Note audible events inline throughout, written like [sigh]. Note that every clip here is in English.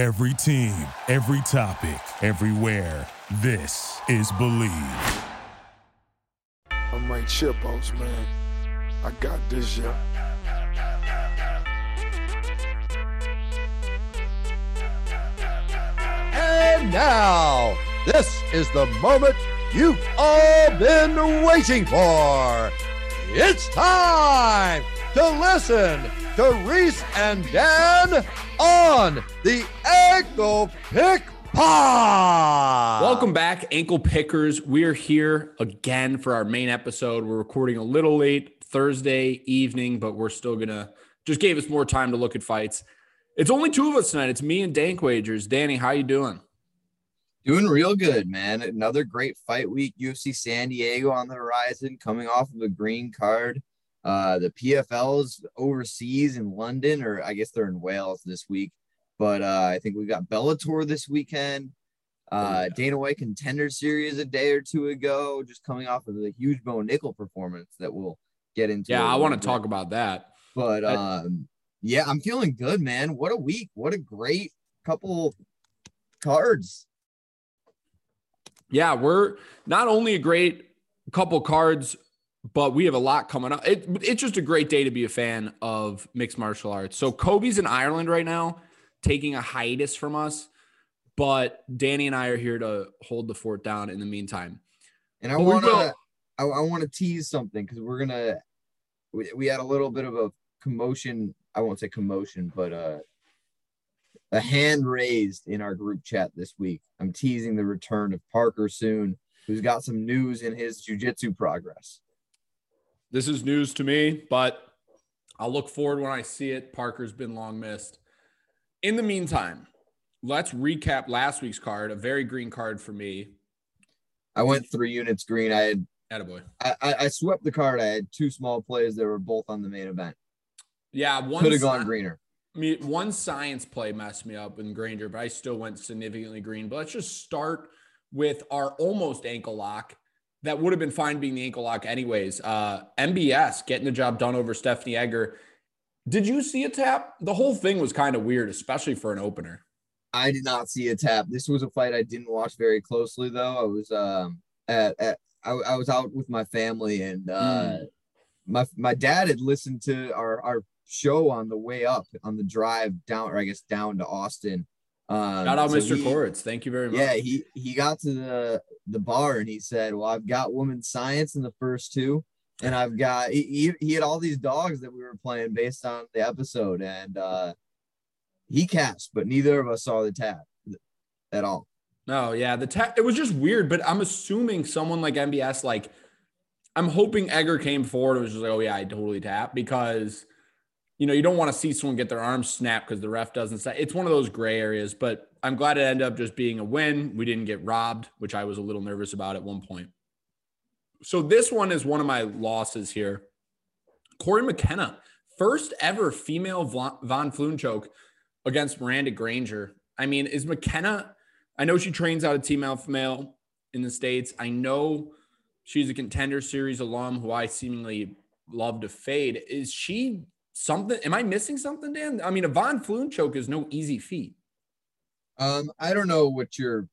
Every team, every topic, everywhere. This is Believe. I'm Mike Chipos, man. I got this, yeah. And now, this is the moment you've all been waiting for. It's time to listen to Reese and Dan on the Ankle Pick Pod. Welcome back, ankle pickers. We're here again for our main episode. We're recording a little late Thursday evening, but we're still gonna just gave us more time to look at fights. It's only two of us tonight. It's me and Dank Wagers. Danny, how you doing? Doing real good, man. Another great fight week. UFC San Diego on the horizon, coming off of a green card. Uh, the PFL's overseas in London, or I guess they're in Wales this week. But uh, I think we got Bellator this weekend. Uh, Dana White Contender Series a day or two ago, just coming off of the huge Bo Nickal performance that we'll get into. Yeah, I want to talk about that. But um, yeah, I'm feeling good, man. What a week! What a great couple cards. Yeah, we're not only a great couple cards, but we have a lot coming up. It, it's just a great day to be a fan of mixed martial arts. So Kobe's in Ireland right now, taking a hiatus from us, but Danny and I are here to hold the fort down in the meantime. And I want to, I, I want to tease something because we're gonna, we, we had a little bit of a commotion. I won't say commotion, but uh, a hand raised in our group chat this week. I'm teasing the return of Parker soon, who's got some news in his jujitsu progress. This is news to me, but I'll look forward when I see it. Parker's been long missed. In the meantime, let's recap last week's card, a very green card for me. I went three units green. I had, Attaboy. I, I, I swept the card. I had two small plays that were both on the main event. Yeah, one Could have gone greener. me one science play messed me up in Granger, but I still went significantly green. But let's just start with our almost ankle lock. That would have been fine being the ankle lock, anyways. Uh, MBS getting the job done over Stephanie Egger. Did you see a tap? The whole thing was kind of weird, especially for an opener. I did not see a tap. This was a fight I didn't watch very closely though. I was um at, at I, I was out with my family and uh my my dad had listened to our our show on the way up on the drive down or I guess down to Austin. Um, Shout out, so Mr. he- Koritz. Thank you very much. Yeah, he he got to the the bar and he said, "Well, I've got women's science in the first two, and I've got he he, had all these dogs that we were playing based on the episode, and uh he cashed, but neither of us saw the tap at all. No, yeah, the tap. It was just weird, but I'm assuming someone like MBS, like, I'm hoping Egger came forward and was just like, oh yeah, I totally tap because, you know, you don't want to see someone get their arm snapped because the ref doesn't say. It's one of those gray areas, but I'm glad it ended up just being a win. We didn't get robbed, which I was a little nervous about at one point. So this one is one of my losses here. Cory McKenna, first ever female Von Fluen choke against Miranda Granger. I mean, is McKenna? I know she trains out of Team Alpha Male in the States. I know she's a contender series alum who I seemingly love to fade. Is she something? Am I missing something, Dan? I mean, a Von Fluen choke is no easy feat. Um, I don't know what you're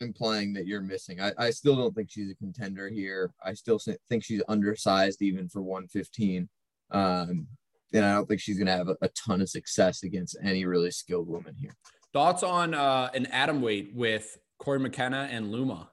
implying that you're missing. I, I still don't think she's a contender here. I still think she's undersized even for 115. Um, and I don't think she's gonna have a, a ton of success against any really skilled woman here. Thoughts on uh, an atom weight with Cory McKenna and Luma?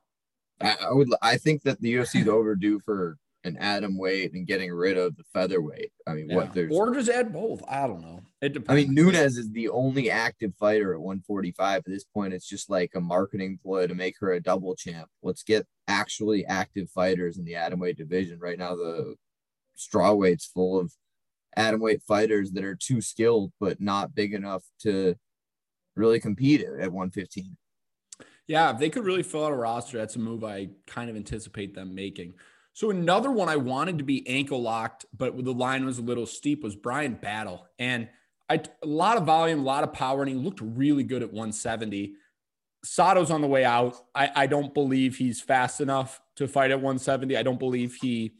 I, I would I think that the UFC is overdue for an atom weight and getting rid of the featherweight. I mean, Yeah. what there's or just add both. I don't know. It depends. I mean, Nunes is the only active fighter at 145 at this point. It's just like a marketing ploy to make her a double champ. Let's get actually active fighters in the atom weight division. Right now, the straw weight's full of atom weight fighters that are too skilled but not big enough to really compete at at 115. Yeah, if they could really fill out a roster, that's a move I kind of anticipate them making. So another one I wanted to be ankle locked, but the line was a little steep was Bryan Battle. And I a lot of volume, a lot of power, and he looked really good at 170. Sato's on the way out. I, I don't believe he's fast enough to fight at 170. I don't believe he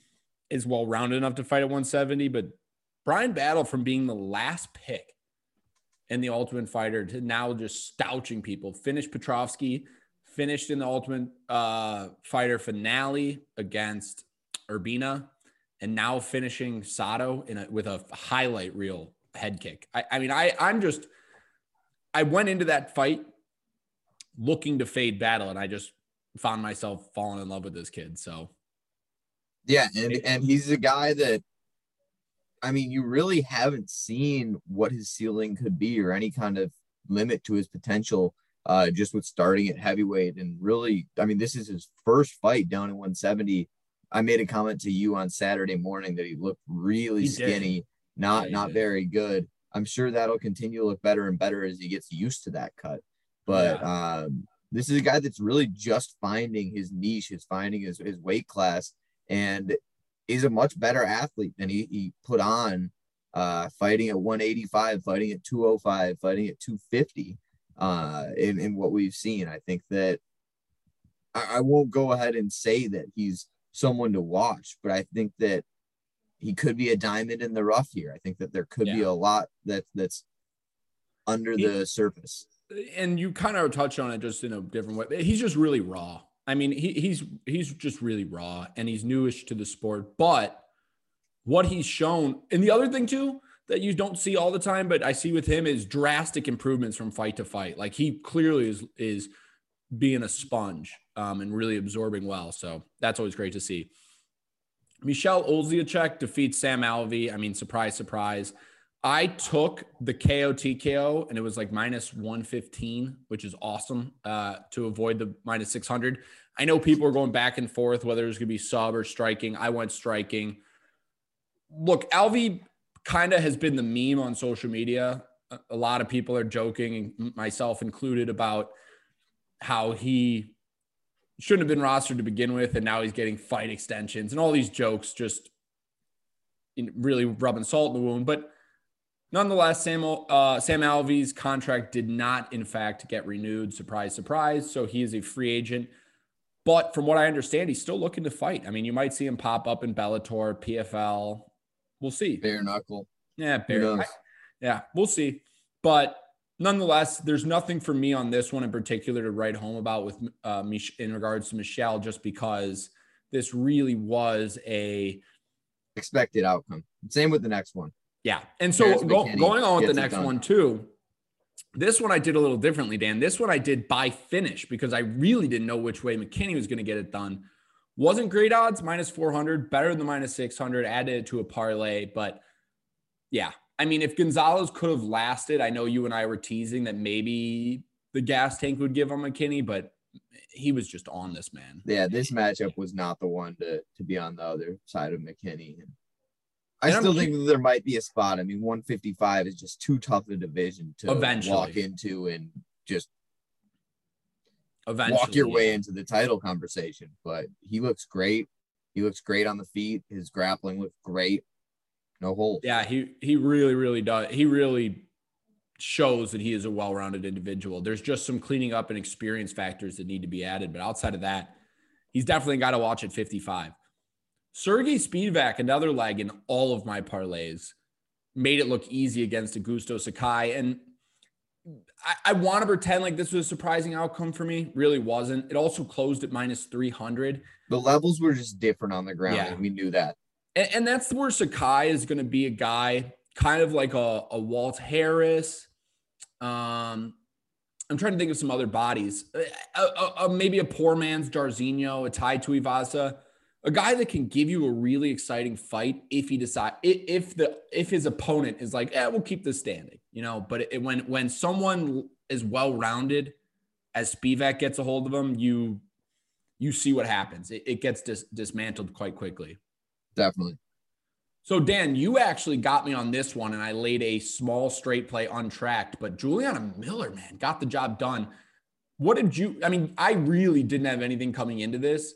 is well rounded enough to fight at 170. But Bryan Battle, from being the last pick in the Ultimate Fighter to now just stouching people. Finished Petrovsky, finished in the Ultimate uh, Fighter finale against Urbina, and now finishing Sato in a, with a highlight reel head kick. I, I mean, I I'm just I went into that fight looking to fade battle, and I just found myself falling in love with this kid. So yeah, and and he's a guy that I mean, you really haven't seen what his ceiling could be or any kind of limit to his potential uh, just with starting at heavyweight. And really, I mean, this is his first fight down at 170. I made a comment to you on Saturday morning that he looked really He skinny, did. not Yeah, not did. very good. I'm sure that'll continue to look better and better as he gets used to that cut. But um, this is a guy that's really just finding his niche, is finding his, his weight class, and is a much better athlete than he, he put on uh, fighting at 185, fighting at 205, fighting at 250 uh, in, in what we've seen. I think that I, I won't go ahead and say that he's someone to watch, but I think that he could be a diamond in the rough here. I think that there could be a lot that that's under He- the surface. and you kind of touched on it just in a different way. He's just really raw. I mean, he, he's he's just really raw, and he's newish to the sport. But what he's shown, and the other thing too that you don't see all the time, but I see with him is drastic improvements from fight to fight. Like he clearly is is being a sponge um, and really absorbing well. So that's always great to see. Michelle Oleksiejczuk defeats Sam Alvey. I mean, surprise, surprise. I took the KO TKO and it was like minus 115, which is awesome uh, to avoid the minus 600. I know people are going back and forth whether it's going to be sub or striking. I went striking. Look, Alvey kind of has been the meme on social media. A- A lot of people are joking, myself included, about how he shouldn't have been rostered to begin with, and now he's getting fight extensions and all these jokes, just really rubbing salt in the wound. But nonetheless, Sam uh, Sam Alvey's contract did not, in fact, get renewed. Surprise, surprise. So he is a free agent. But from what I understand, he's still looking to fight. I mean, you might see him pop up in Bellator, PFL. We'll see. Bare knuckle. Yeah, barely. Yeah, we'll see. But nonetheless, there's nothing for me on this one in particular to write home about with uh, Mich- in regards to Michelle, just because this really was a Expected outcome. Same with the next one. yeah. And so go, going on with the next one too. This one I did a little differently, Dan. This one I did by finish because I really didn't know which way McKinney was going to get it done. Wasn't great odds, minus 400, better than the minus 600, added it to a parlay. But yeah, I mean, if Gonzalez could have lasted, I know you and I were teasing that maybe the gas tank would give on McKinney, but he was just on this man. Yeah, this matchup was not the one to to be on the other side of McKinney. I And I'm still think that there might be a spot. I mean, 155 is just too tough a division to Eventually. walk into and just Eventually, walk your yeah. way into the title conversation. But he looks great. He looks great on the feet. His grappling looks great. No holes. Yeah, he he really really does. He really shows that he is a well-rounded individual. There's just some cleaning up and experience factors that need to be added, but outside of that, he's definitely got to watch at 55. Serghei Spivac, another leg in all of my parlays, made it look easy against Augusto Sakai, and I, I want to pretend like this was a surprising outcome for me. Really wasn't. It also closed at minus 300. The levels were just different on the ground, Yeah. and we knew that. And, and that's where Sakai is going to be a guy kind of like a, a Walt Harris. Um, I'm trying to think of some other bodies. Uh, uh, uh, maybe a poor man's Jairzinho, a Tai Tuivasa, a guy that can give you a really exciting fight if he decide if the if his opponent is like, yeah, we'll keep this standing, you know. But it, when when someone is well rounded, as Spivac gets a hold of him, you you see what happens. It, it gets dis- dismantled quite quickly. Definitely. So Dan, you actually got me on this one, and I laid a small straight play untracked. But Juliana Miller, man, got the job done. What did you? I mean, I really didn't have anything coming into this,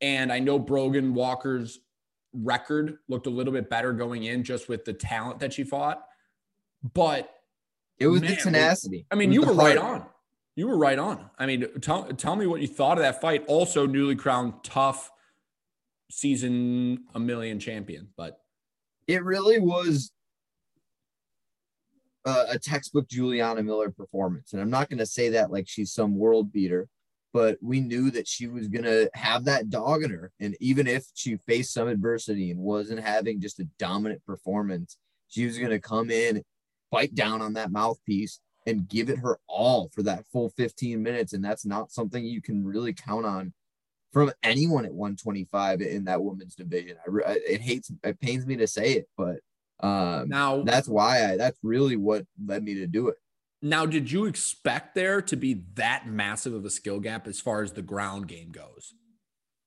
and I know Brogan Walker's record looked a little bit better going in, just with the talent that she fought. But It was Man, the tenacity. I mean, you were the right on. You were right on. I mean, tell tell me what you thought of that fight. Also, newly crowned tough season a million champion, but it really was a, a textbook Juliana Miller performance. And I'm not going to say that like she's some world beater, but we knew that she was going to have that dog in her. And even if she faced some adversity and wasn't having just a dominant performance, she was going to come in, bite down on that mouthpiece, and give it her all for that full 15 minutes. And that's not something you can really count on from anyone at 125 in that women's division. I, it hates, it pains me to say it, but um, now that's why I, that's really what led me to do it. Now, did you expect there to be that massive of a skill gap as far as the ground game goes?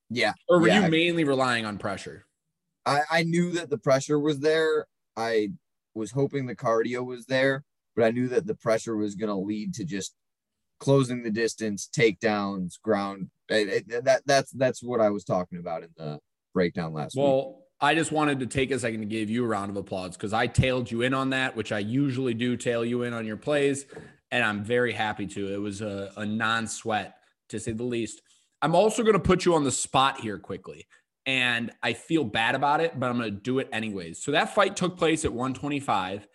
Yeah. Or were yeah. you mainly relying on pressure? I, I knew that the pressure was there. I was hoping the cardio was there, but I knew that the pressure was going to lead to just closing the distance, takedowns, ground. It, it, that that's that's what I was talking about in the breakdown last well, week. Well, I just wanted to take a second to give you a round of applause because I tailed you in on that, which I usually do tail you in on your plays. And I'm very happy to. It was a, a non sweat, to say the least. I'm also going to put you on the spot here quickly. And I feel bad about it, but I'm going to do it anyways. So that fight took place at 125.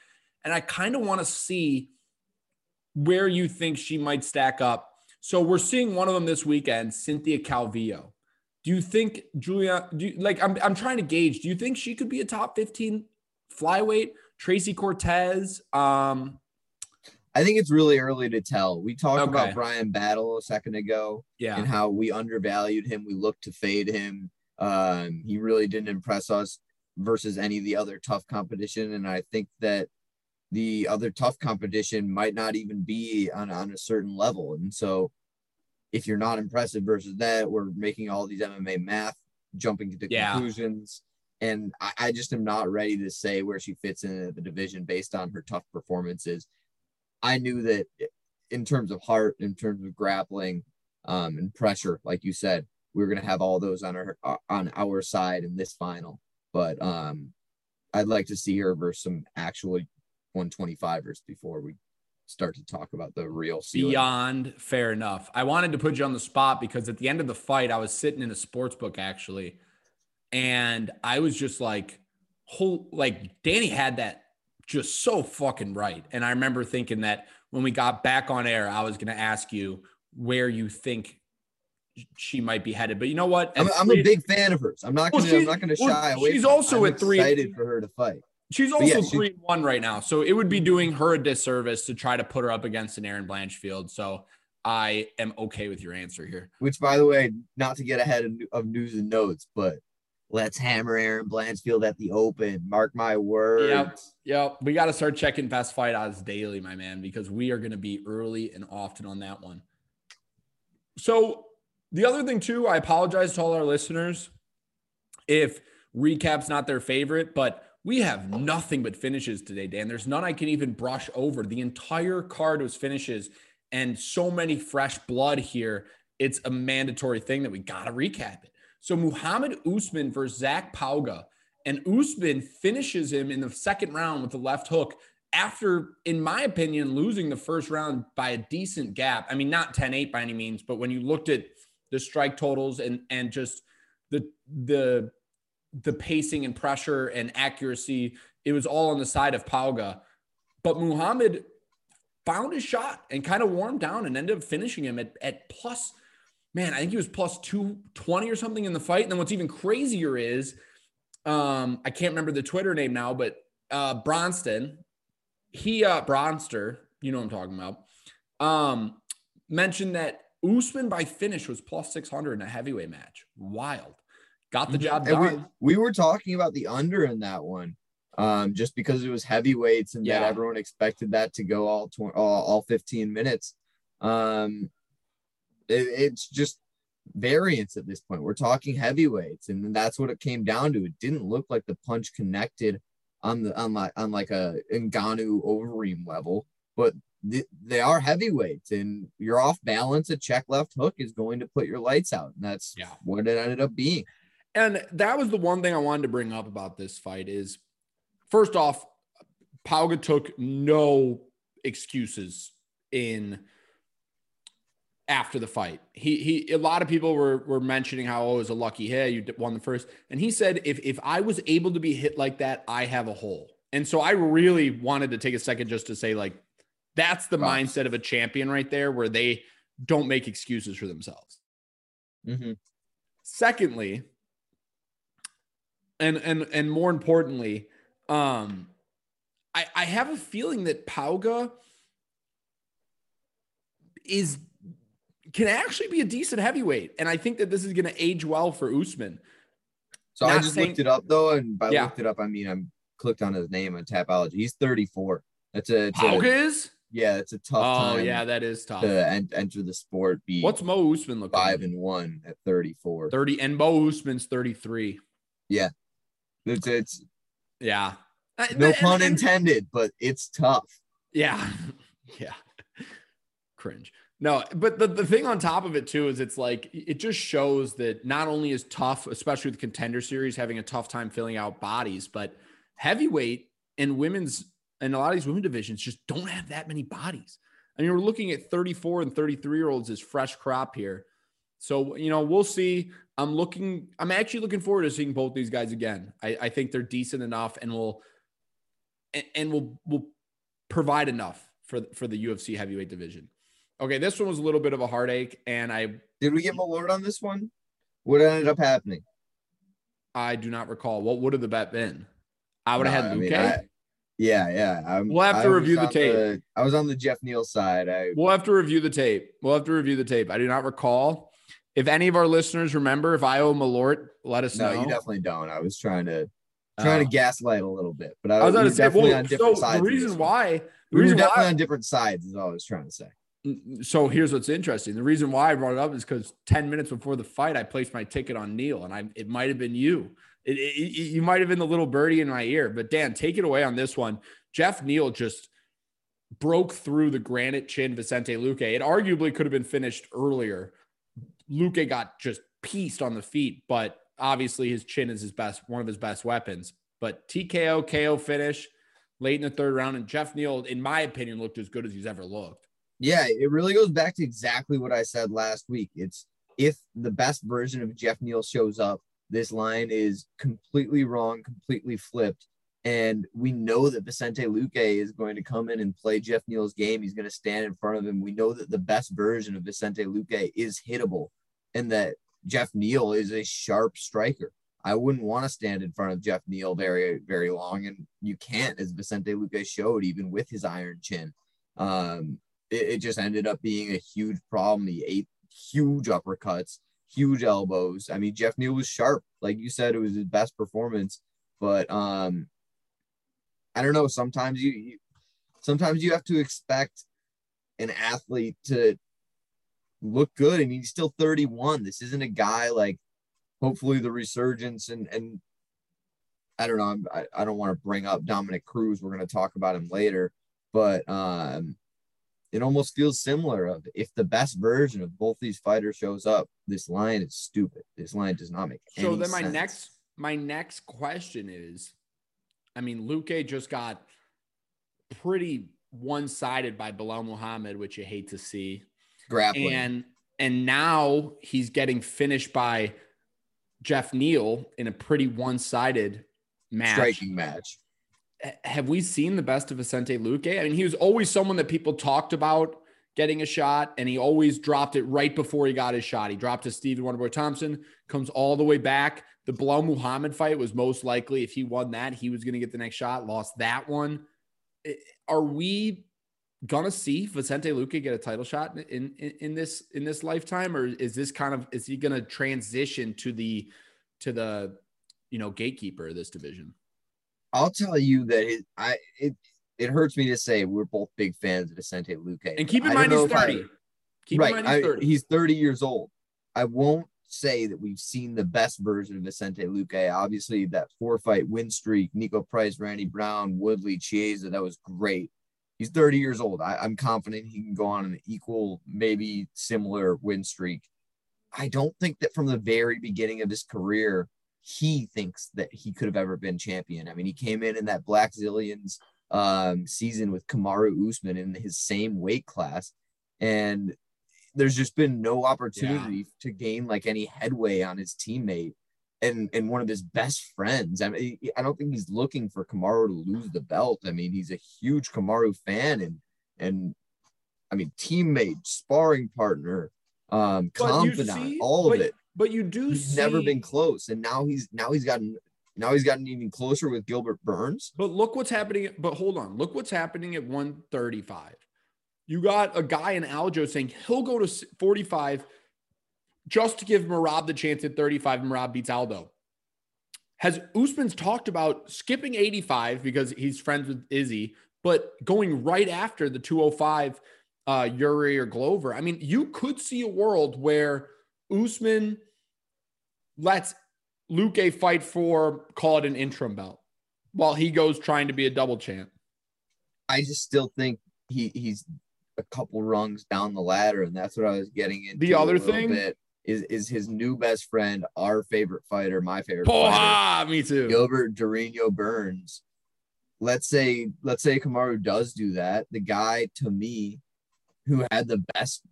And I kind of want to see where you think she might stack up. So we're seeing one of them this weekend, Cynthia Calvillo. Do you think Julia? Do you, like I'm I'm trying to gauge. Do you think she could be a top 15 flyweight? Tracy Cortez. Um, I think it's really early to tell. We talked Okay. about Bryan Battle a second ago yeah. and how we undervalued him. We looked to fade him. Um, he really didn't impress us versus any of the other tough competition. And I think that the other tough competition might not even be on, on a certain level. And so if you're not impressive versus that, we're making all these MMA math, jumping to Yeah. conclusions. And I, I just am not ready to say where she fits in the division based on her tough performances. I knew that in terms of heart, in terms of grappling, um, and pressure, like you said, we were going to have all those on our uh, on our side in this final. But um, I'd like to see her versus some actual 125ers before we start to talk about the real ceiling. Beyond fair enough. I wanted to put you on the spot because at the end of the fight, I was sitting in a sports book actually, and I was just like, whole like Danny had that just so fucking right. And I remember thinking that when we got back on air, I was gonna ask you where you think she might be headed. But you know what? I'm, At I'm a big fan of hers. I'm not going to. I'm not going to well, shy away. she's also I'm at three- Excited for her to fight. She's also yeah, three and one right now, so it would be doing her a disservice to try to put her up against an Erin Blanchfield. So I am okay with your answer here. Which, by the way, not to get ahead of, of news and notes, but let's hammer Erin Blanchfield at the Open. Mark my words. Yep. Yep. We got to start checking best fight odds daily, my man, because we are going to be early and often on that one. So, the other thing, too, I apologize to all our listeners if recap's not their favorite, but we have nothing but finishes today, Dan. There's none I can even brush over. The entire card was finishes and so many fresh blood here. It's a mandatory thing that we got to recap it. So, Mohammed Usman versus Zach Pauga. And Usman finishes him in the second round with the left hook after, in my opinion, losing the first round by a decent gap. I mean, not 10 8 by any means, but when you looked at the strike totals and and just the the the pacing and pressure and accuracy, it was all on the side of Pauga. But Muhammad found his shot and kind of warmed down and ended up finishing him at, at plus, man, I think he was plus 220 or something in the fight. And then what's even crazier is, um, I can't remember the Twitter name now, but uh, Bronston, he, uh, Bronster, you know what I'm talking about, um, mentioned that Usman by finish was plus 600 in a heavyweight match. Wild. Got the job And done. we, we were talking about the under in that one, um, just because it was heavyweights and Yeah. that everyone expected that to go all tw- all, all 15 minutes. Um, it- it's just variance at this point. We're talking heavyweights, and that's what it came down to. It didn't look like the punch connected on the on like on like a Ngannou Overeem level, but th- they are heavyweights, and you're off balance. A check left hook is going to put your lights out, and that's Yeah. what it ended up being. And that was the one thing I wanted to bring up about this fight is first off, Pauga took no excuses in after the fight. He he a lot of people were were mentioning how oh, it was a lucky hit, you won the first. And he said if if I was able to be hit like that, I have a hole. And so I really wanted to take a second just to say, like, that's the Props. mindset of a champion right there, where they don't make excuses for themselves. Mm-hmm. Secondly, and and and more importantly, um, I I have a feeling that Pauga is can actually be a decent heavyweight, and I think that this is going to age well for Usman. So I just saying- looked it up though, and by Yeah. looked it up, I mean I'm clicked on his name on Tapology. He's 34. That's a, it's a is? yeah, it's a tough Oh yeah, that is tough. to en- enter the sport. Be What's Mo Usman looking? five like? and one at 34. 30 and Mo Usman's 33. It's it's Yeah. Uh, no and- pun and- intended, but it's tough. Yeah. [laughs] Yeah. Cringe. No, but the, the thing on top of it too is it's like it just shows that not only is tough, especially with the contender series, having a tough time filling out bodies, but heavyweight and women's and a lot of these women divisions just don't have that many bodies. I mean, we're looking at 34 and 33 year olds as fresh crop here. So, you know, we'll see. I'm looking, I'm actually looking forward to seeing both these guys again. I, I think they're decent enough and will and, and will will provide enough for for the UFC heavyweight division. Okay, this one was a little bit of a heartache, and I Did we get Malort on this one? What ended up happening? I do not recall what would have the bet been. I would have No, had I mean, I- Yeah, yeah. I'm, We'll have to I review the tape. I was on the Jeff Neal side. I We'll have to review the tape. We'll have to review the tape. I do not recall. If any of our listeners remember, if I owe Malort, let us no, know. you definitely don't. I was trying to trying Oh. to gaslight a little bit, but I, I was we going were to say, definitely well, on different so sides. the reason why, the we were definitely why, on different sides is all I was trying to say. so here's what's interesting. The reason why I brought it up is because 10 minutes before the fight, I placed my ticket on Neal, and I it might have been you. It, it- it- you might have been the little birdie in my ear. But Dan, take it away on this one. Jeff Neal just broke through the granite chin Vicente Luque. It arguably could have been finished earlier. Luque got just pieced on the feet, but obviously his chin is his best, one of his best weapons. But TKO, KO finish late in the third round, and Jeff Neal, in my opinion, looked as good as he's ever looked. Yeah, it really goes back to exactly what I said last week. It's if the best version of Jeff Neal shows up, this line is completely wrong, completely flipped. And we know that Vicente Luque is going to come in and play Jeff Neal's game. He's going to stand in front of him. We know that the best version of Vicente Luque is hittable and that Jeff Neal is a sharp striker. I wouldn't want to stand in front of Jeff Neal very, very long. And you can't, as Vicente Luque showed, even with his iron chin. Um, it, it just ended up being a huge problem. He ate huge uppercuts, huge elbows. I mean, Jeff Neal was sharp. Like you said, it was his best performance. But um, I don't know. Sometimes you, you sometimes you have to expect an athlete to look good. I mean, he's still 31. This isn't a guy like hopefully the resurgence and and I don't know. I'm, I, I don't want to bring up Dominick Cruz. We're going to talk about him later, but um, it almost feels similar. Of if the best version of both these fighters shows up, this line is stupid. This line does not make any So then my sense. next my next question is, I mean, Luque just got pretty one-sided by Belal Muhammad, which you hate to see. Grappling. And and now he's getting finished by Jeff Neal in a pretty one-sided match. striking match. Have we seen the best of Vicente Luque? I mean, he was always someone that people talked about getting a shot, and he always dropped it right before he got his shot. He dropped to Stephen Wonderboy Thompson, comes all the way back. The Belal Muhammad fight was most likely if he won that, he was going to get the next shot. Lost that one. Are we gonna see Vicente Luque get a title shot in, in in this in this lifetime, or is this kind of is he to transition to the to the you know gatekeeper of this division? I'll tell you that it, I it it hurts me to say we're both big fans of Vicente Luque. And keep in mind he's know if I- 30. Keep right, in mind he's I- 30. he's 30 years old. I won't say that we've seen the best version of Vicente Luque. Obviously, that four fight win streak, Niko Price, Randy Brown, Woodley, Chiesa, that was great. He's 30 years old. I, I'm confident he can go on an equal, maybe similar win streak. I don't think that from the very beginning of his career, he thinks that he could have ever been champion. I mean, he came in in that Blackzilians um, season with Kamaru Usman in his same weight class, and there's just been no opportunity to gain like any headway on his teammate. And and one of his best friends. I mean, I don't think he's looking for Kamaru to lose the belt. I mean, he's a huge Kamaru fan and and I mean teammate, sparring partner, um, confidant, see, all but, of it. But you do he's see, never been close, and now he's now he's gotten now he's gotten even closer with Gilbert Burns. But look what's happening. But hold on, look what's happening at 135. You got a guy in Aljo saying he'll go to 45 just to give Merab the chance at 35. Merab beats Aldo. Has Usman's talked about skipping 85 because he's friends with Izzy, but going right after the 205 uh, Yuri or Glover? I mean, you could see a world where Usman lets Luque fight for, call it an interim belt, while he goes trying to be a double champ. I just still think he he's a couple rungs down the ladder, and that's what I was getting into. The other thing bit is is his new best friend, our favorite fighter, my favorite oh, fighter, me too. Gilbert Durinho Burns. Let's say let's say Kamaru does do that. The guy to me who had the best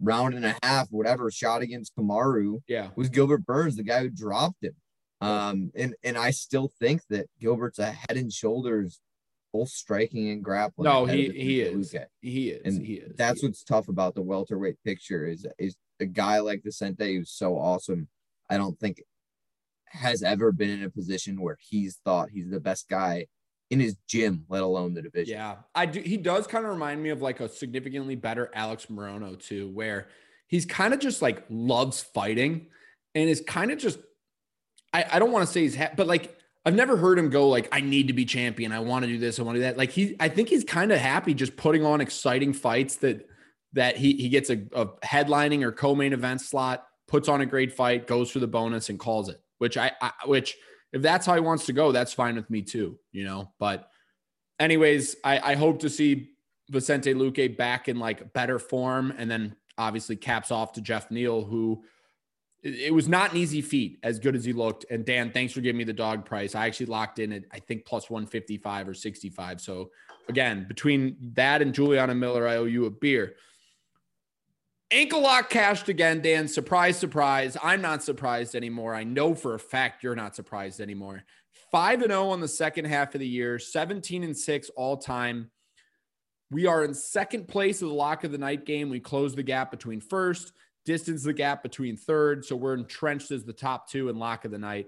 round and a half, whatever shot against Kamaru, yeah, was Gilbert Burns, the guy who dropped him. Um, and and I still think that Gilbert's a head and shoulders both striking and grappling. No, he he is. He is. And he is. That's he what's is. tough about the welterweight picture is is a guy like Vicente who's so awesome. I don't think has ever been in a position where he's thought he's the best guy in his gym, let alone the division. Yeah, I do. He does kind of remind me of like a significantly better Alex Morono too, where he's kind of just like loves fighting and is kind of just. I, I don't want to say he's, ha- but like I've never heard him go like, I need to be champion. I want to do this. I want to do that. Like he, I think he's kind of happy just putting on exciting fights that that he he gets a, a headlining or co-main event slot, puts on a great fight, goes for the bonus and calls it. Which I, I which if that's how he wants to go, that's fine with me too. You know, but anyways, I, I hope to see Vicente Luque back in like better form, and then obviously caps off to Jeff Neal, who it was not an easy feat as good as he looked. And Dan, thanks for giving me the dog price. I actually locked in at I think plus 155 or 65. So again, between that and Juliana Miller, I owe you a beer. Ankle lock cashed again, Dan. Surprise, surprise. I'm not surprised anymore. I know for a fact you're not surprised anymore. 5 and 0 on the second half of the year, 17 and 6 all time. We are in second place of the lock of the night game. We close the gap between first, distance the gap between third. So we're entrenched as the top two in lock of the night.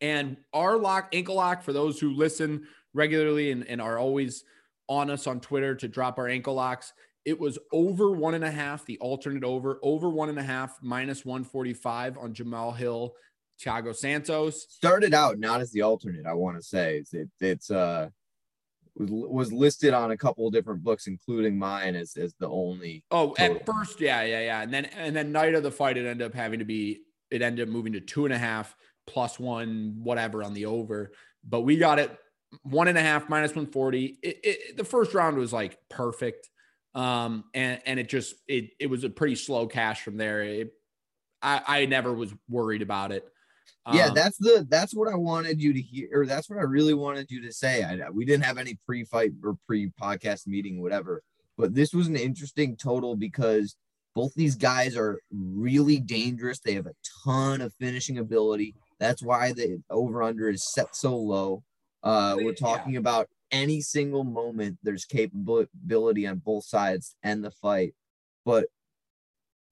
And our lock, ankle lock, for those who listen regularly and, and are always on us on Twitter to drop our ankle locks, it was over one and a half, the alternate over, over one and a half, minus 145 on Jamal Hill, Thiago Santos. Started out not as the alternate, I want to say. It, it's uh was, was listed on a couple of different books, including mine as, as the only. Oh, total. at first, yeah, yeah, yeah. And then and then night of the fight, it ended up having to be it ended up moving to two and a half plus one, whatever on the over. But we got it one and a half minus 140. It, it, the first round was like perfect um, and and it just it it was a pretty slow cash from there. It, I I never was worried about it. Um, yeah, that's the that's what I wanted you to hear, or that's what I really wanted you to say. I, we didn't have any pre-fight or pre-podcast meeting, whatever, but this was an interesting total because both these guys are really dangerous. They have a ton of finishing ability. That's why the over under is set so low. Uh, we're talking yeah. about any single moment there's capability on both sides and the fight. But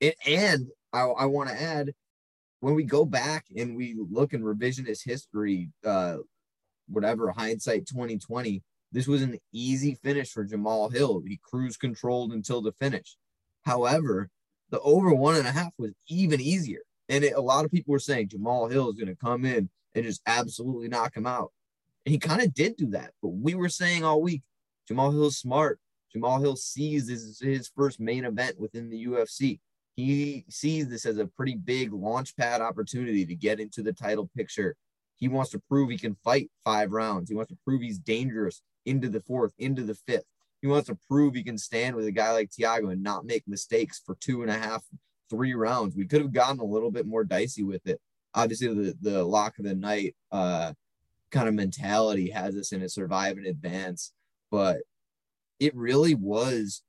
it and I, I want to add when we go back and we look in revisionist history, uh, whatever hindsight 2020, this was an easy finish for Jamal Hill. He cruise controlled until the finish. However, the over one and a half was even easier. And it, a lot of people were saying Jamal Hill is going to come in and just absolutely knock him out. He kind of did do that. But we were saying all week, Jamal Hill's smart. Jamal Hill sees this is his first main event within the UFC. He sees this as a pretty big launch pad opportunity to get into the title picture. He wants to prove he can fight five rounds. He wants to prove he's dangerous into the fourth, into the fifth. He wants to prove he can stand with a guy like Thiago and not make mistakes for two and a half, three rounds. We could have gotten a little bit more dicey with it. Obviously, the the lock of the night uh, kind of mentality has us in a survive and advance. But it really was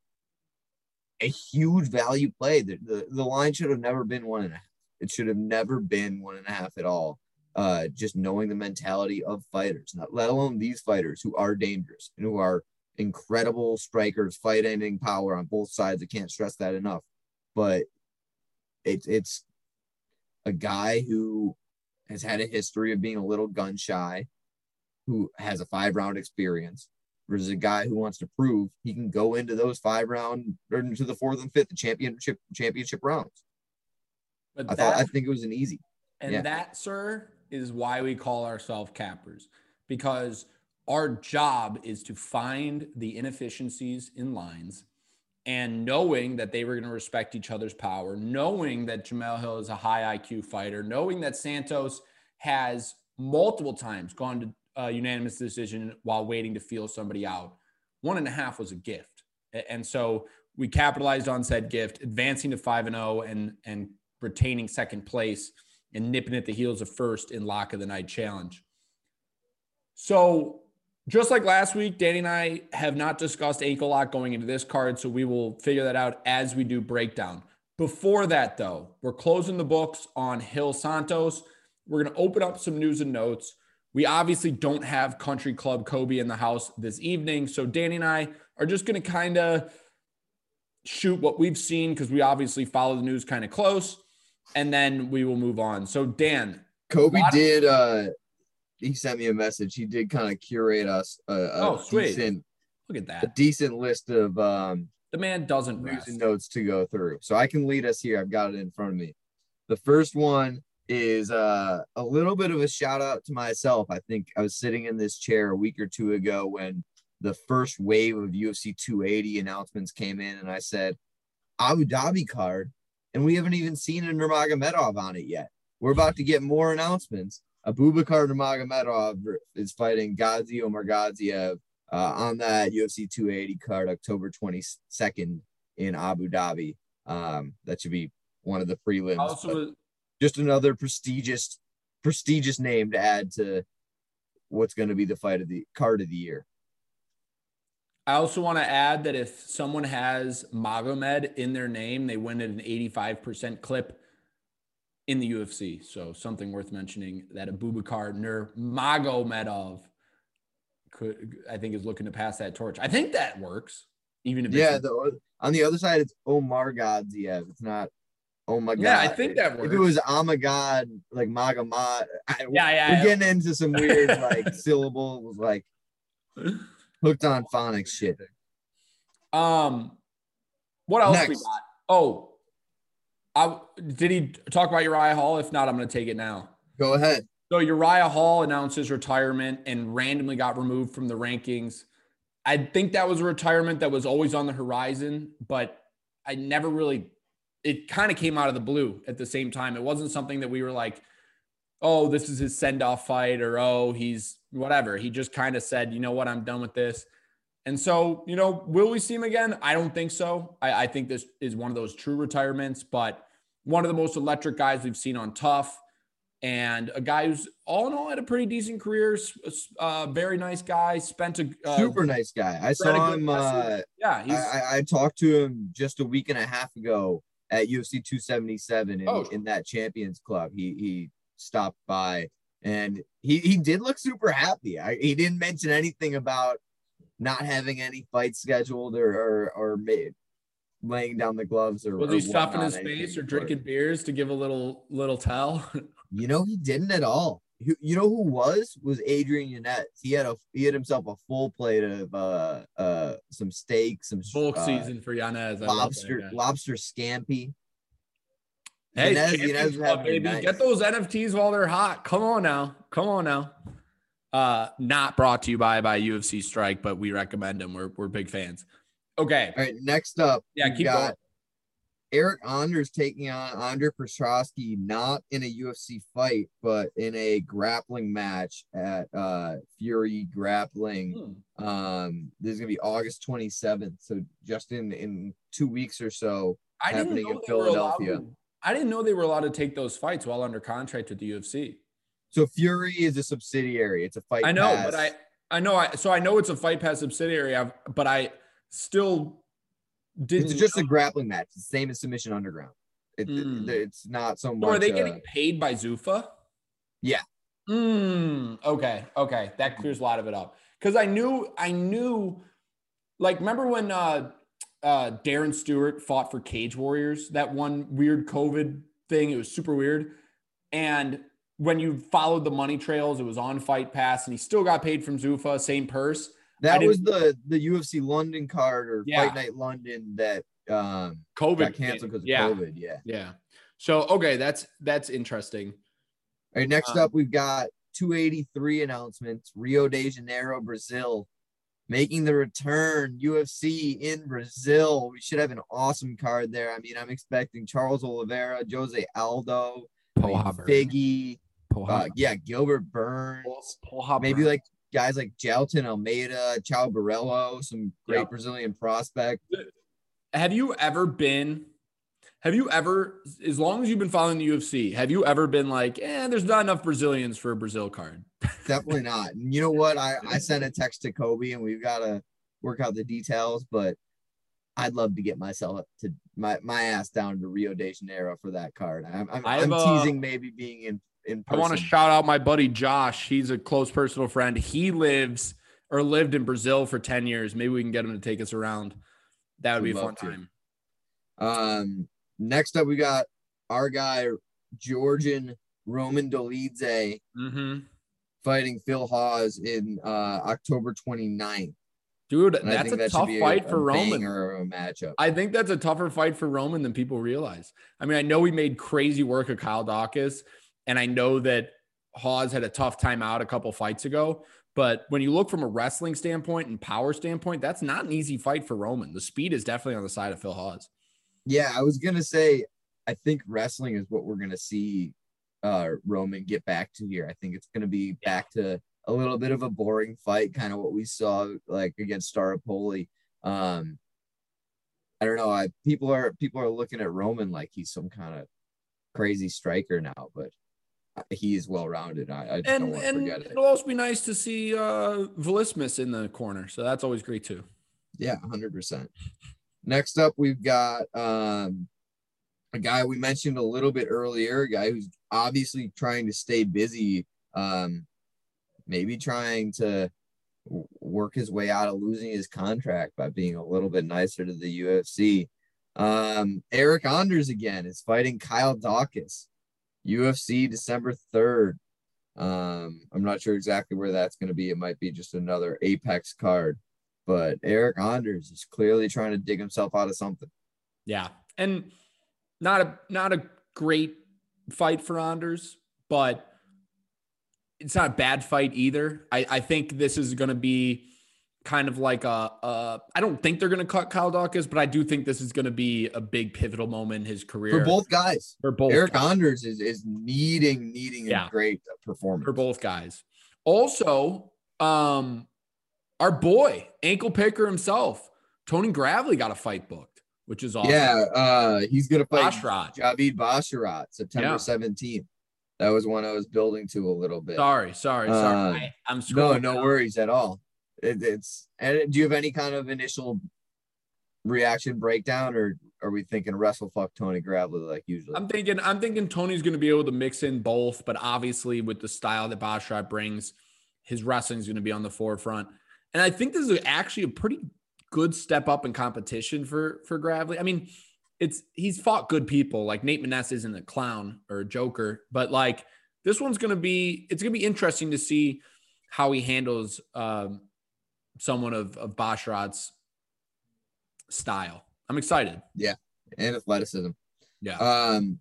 a huge value play. The, the, the line should have never been one and a half. It should have never been one and a half at all. uh, just knowing the mentality of fighters, not let alone these fighters who are dangerous and who are incredible strikers, fight ending power on both sides. I can't stress that enough. But it's it's a guy who has had a history of being a little gun shy, who has a five round experience, versus a guy who wants to prove he can go into those five round or into the fourth and fifth championship championship rounds. But I that, thought I think it was an easy. and yeah. that, sir, is why we call ourselves cappers because our job is to find the inefficiencies in lines and knowing that they were going to respect each other's power, knowing that Jamel Hill is a high IQ fighter, knowing that Santos has multiple times gone to a unanimous decision while waiting to feel somebody out. One and a half was a gift. And so we capitalized on said gift, advancing to 5 and 0 and and retaining second place and nipping at the heels of first in lock of the night challenge. So just like last week, Danny and I have not discussed ankle lock going into this card, so we will figure that out as we do breakdown. Before that, though, we're closing the books on Hill Santos. We're going to open up some news and notes. We obviously don't have Country Club Kobe in the house this evening, so Danny and I are just going to kind of shoot what we've seen because we obviously follow the news kind of close, and then we will move on. So, Dan, Kobe Lot- did uh he sent me a message. He did kind of curate us a, a Oh, sweet. decent look at that a decent list of um The man doesn't rest. notes to go through. So I can lead us here. I've got it in front of me. The first one is uh, a little bit of a shout out to myself. I think I was sitting in this chair a week or two ago when the first wave of UFC 280 announcements came in, and I said, Abu Dhabi card, and we haven't even seen a Nurmagomedov on it yet. We're about to get more announcements. Abubakar Nurmagomedov is fighting Ghazi Omar Gaziev uh, on that UFC 280 card, October 22nd in Abu Dhabi. Um, that should be one of the prelims. Also, just another prestigious, prestigious name to add to what's going to be the fight of the card of the year. I also want to add that if someone has Magomed in their name, they win at an 85% clip in the UFC. So something worth mentioning that Abubakar Nurmagomedov could, I think, is looking to pass that torch. I think that works, even if Yeah, the, on the other side, it's Omar Gadziev. It's not. Oh my god! Yeah, I think that works. If it was Amagad, like Magamad, I, Yeah, yeah, we're yeah. getting into some weird like [laughs] syllables, like hooked on phonics shit. Um, what else we got? Oh, I did he talk about Uriah Hall? If not, I'm going to take it now. Go ahead. So Uriah Hall announced his retirement and randomly got removed from the rankings. I think that was a retirement that was always on the horizon, but I never really. It kind of came out of the blue at the same time. It wasn't something that we were like, "Oh, this is his send-off fight," or "Oh, he's whatever." He just kind of said, "You know what? I'm done with this." And so, you know, will we see him again? I don't think so. I, I think this is one of those true retirements, but one of the most electric guys we've seen on Tough and a guy who's all in all had a pretty decent career. Uh, very nice guy. Spent a uh, Super nice guy. I saw him. Uh, yeah, he's I, I- talked to him just a week and a half ago at UFC 277 in, Oh. in that Champions Club. He he stopped by and he he did look super happy. I, he didn't mention anything about not having any fights scheduled or or, or ma- laying down the gloves or was he stuffing his face or drinking beers to give a little little tell? [laughs] You know, he didn't at all. You, you know who was was Adrian Yanez. He had a he had himself a full plate of uh uh some steak, some Bulk uh, season for Yanez. I love that lobster lobster scampi. Hey, Yanez- Yanez Club, baby. night. Get those NFTs while they're hot. Come on now. Come on now. Uh, not brought to you by by UFC Strike, but we recommend them. We're we're big fans. Okay. All right, next up, Yeah, keep got going. Eric Anders taking on Andre Petroski, not in a UFC fight, but in a grappling match at uh Fury Grappling. Hmm. Um, this is gonna be August 27th, so just in in two weeks or so. I happening in they were allowed Philadelphia. to- I didn't know they were allowed to take those fights while under contract with the UFC. So Fury is a subsidiary. It's a fight. I know, pass. but I I know I so I know it's a fight pass subsidiary, I've, but I still didn't. it's just a grappling match. It's the same as Submission Underground. It, Mm. it's not so much. So are they uh, getting paid by Zuffa? Yeah. Mm, okay, okay, that clears a lot of it up. Because I knew, I knew, like, remember when uh, uh, Darren Stewart fought for Cage Warriors? That one weird COVID thing. It was super weird. And when you followed the money trails, it was on Fight Pass, and he still got paid from Zuffa, same purse. That was the the UFC London card or Yeah. Fight Night London that um COVID got canceled because of yeah, COVID. Yeah. yeah. So okay, that's that's interesting. All right, next Uh, up, we've got 283 announcements. Rio de Janeiro, Brazil, making the return. UFC in Brazil. We should have an awesome card there. I mean, I'm expecting Charles Oliveira, Jose Aldo, I mean, Figgy, uh, yeah, Gilbert Burns, maybe like guys like Jailton Almeida, Caio Borralho, some great Yeah. Brazilian prospect. have you ever been have you ever as long as you've been following the UFC have you ever been like eh there's not enough Brazilians for a Brazil card [laughs] Definitely not. And you know what? I, I sent a text to Kobe and we've got to work out the details, but I'd love to get myself to my, my ass down to Rio de Janeiro for that card. I'm, I'm, I'm a- teasing maybe being in, in I want to shout out my buddy Josh he's a close personal friend he lives or lived in Brazil for 10 years maybe we can get him to take us around that would Would be a fun to. time Um, next up, we got our guy, Georgian Roman Dolidze mm-hmm. fighting Phil Hawes in uh, October 29th. dude And that's a that tough a- fight a for Roman of a matchup. I think that's a tougher fight for Roman than people realize. I mean, I know we made crazy work of Kyle Daukaus, and I know that Hawes had a tough time out a couple fights ago. But when you look from a wrestling standpoint and power standpoint, that's not an easy fight for Roman. The speed is definitely on the side of Phil Hawes. Yeah, I was gonna say I think wrestling is what we're gonna see uh Roman get back to here. I think it's gonna be back to a little bit of a boring fight, kind of what we saw like against Staropoli. Um I don't know. I people are people are looking at Roman like he's some kind of crazy striker now, but he is well rounded. I, I just don't And want to and forget it. it'll also be nice to see uh Velismus in the corner. So that's always great too. Yeah, hundred percent. Next up, we've got um, a guy we mentioned a little bit earlier, a guy who's obviously trying to stay busy, um, maybe trying to work his way out of losing his contract by being a little bit nicer to the UFC. Um, Eryk Anders again is fighting Kyle Daukaus, UFC December 3rd. Um, I'm not sure exactly where that's going to be. It might be just another Apex card but Eryk Anders is clearly trying to dig himself out of something. Yeah. And not a not a great fight for Anders, but it's not a bad fight either. I, I think this is gonna be kind of like a, a I don't think they're gonna cut Kyle Daukaus, but I do think this is gonna be a big pivotal moment in his career For both guys, for both Eric guys. Anders is, is needing needing Yeah. a great performance. for both guys. Also, um, our boy, ankle picker himself, Tony Gravely got a fight booked, which is awesome. Yeah, uh, he's gonna fight Basharat. Javid Basharat September Yeah. 17th. That was one I was building to a little bit. Sorry, sorry, sorry. Uh, I, I'm no, no worries at all. It, it's and do you have any kind of initial reaction breakdown, or are we thinking wrestle fuck Tony Gravely like usually? I'm thinking I'm thinking Tony's going to be able to mix in both, but obviously with the style that Basharat brings, his wrestling is going to be on the forefront. And I think this is actually a pretty good step up in competition for for Gravely. I mean, it's he's fought good people like Nate Maness isn't a clown or a joker, but like this one's going to be it's going to be interesting to see how he handles um, someone of of Basharat's style. I'm excited. Yeah, and athleticism. Yeah. Um,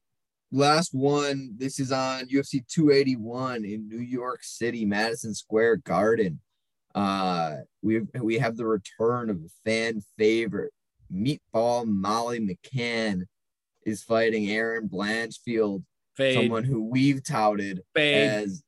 last one. This is on UFC 281 in New York City, Madison Square Garden. Uh, we we have the return of a fan favorite, Meatball Molly McCann, is fighting Erin Blanchfield, Fade. someone who we've touted Fade. as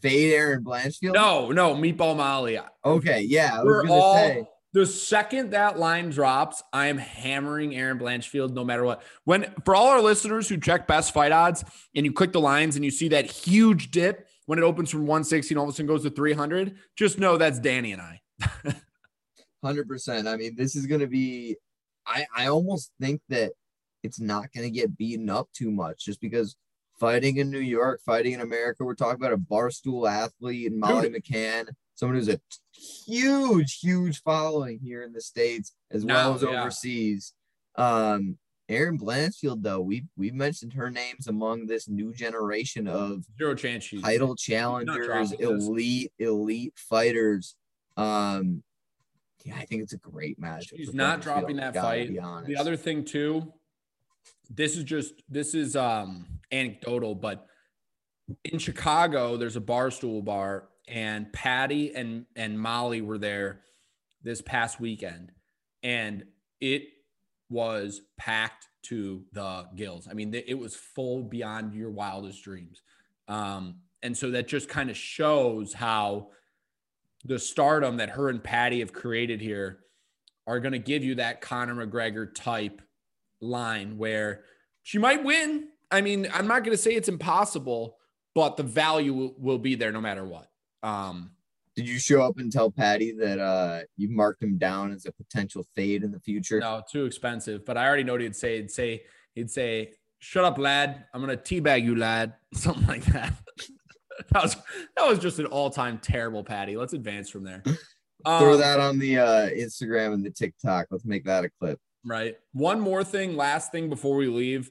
fade Erin Blanchfield. No, no, Meatball Molly. Okay, yeah, I We're all say. the second that line drops, I am hammering Erin Blanchfield no matter what. When for all our listeners who check best fight odds and you click the lines and you see that huge dip when it opens from 160 and all of a sudden goes to 300, just know that's Danny and I. [laughs] Hundred percent. I mean, this is gonna be. I I almost think that it's not gonna get beaten up too much, just because fighting in New York, fighting in America. We're talking about a barstool athlete and Molly Dude. McCann, someone who's a huge, huge following here in the States as well as yeah. overseas. Um, Erin Blanchfield, though, we we've mentioned her names among this new generation of Zero chance she's title challengers, this. elite, elite fighters. Um, yeah, I think it's a great match. She's not dropping that fight. The other thing too, this is just this is um anecdotal, but in Chicago, there's a barstool bar, and Patty and and Molly were there this past weekend, and it was packed to the gills. I mean, it was full beyond your wildest dreams. Um, and so that just kind of shows how the stardom that her and Patty have created here are going to give you that Conor McGregor type line where she might win. I mean, I'm not going to say it's impossible, but the value will, will be there no matter what. Um, Did you show up and tell Patty that uh you marked him down as a potential fade in the future? no, too expensive. But I already know what he'd say. He'd say, he'd say, "Shut up, lad. I'm gonna teabag you, lad." [laughs] Something like that. [laughs] that was that was just an all time terrible Patty. Let's advance from there. Throw Um, that on the uh Instagram and the TikTok. Let's make that a clip. Right. One more thing, last thing before we leave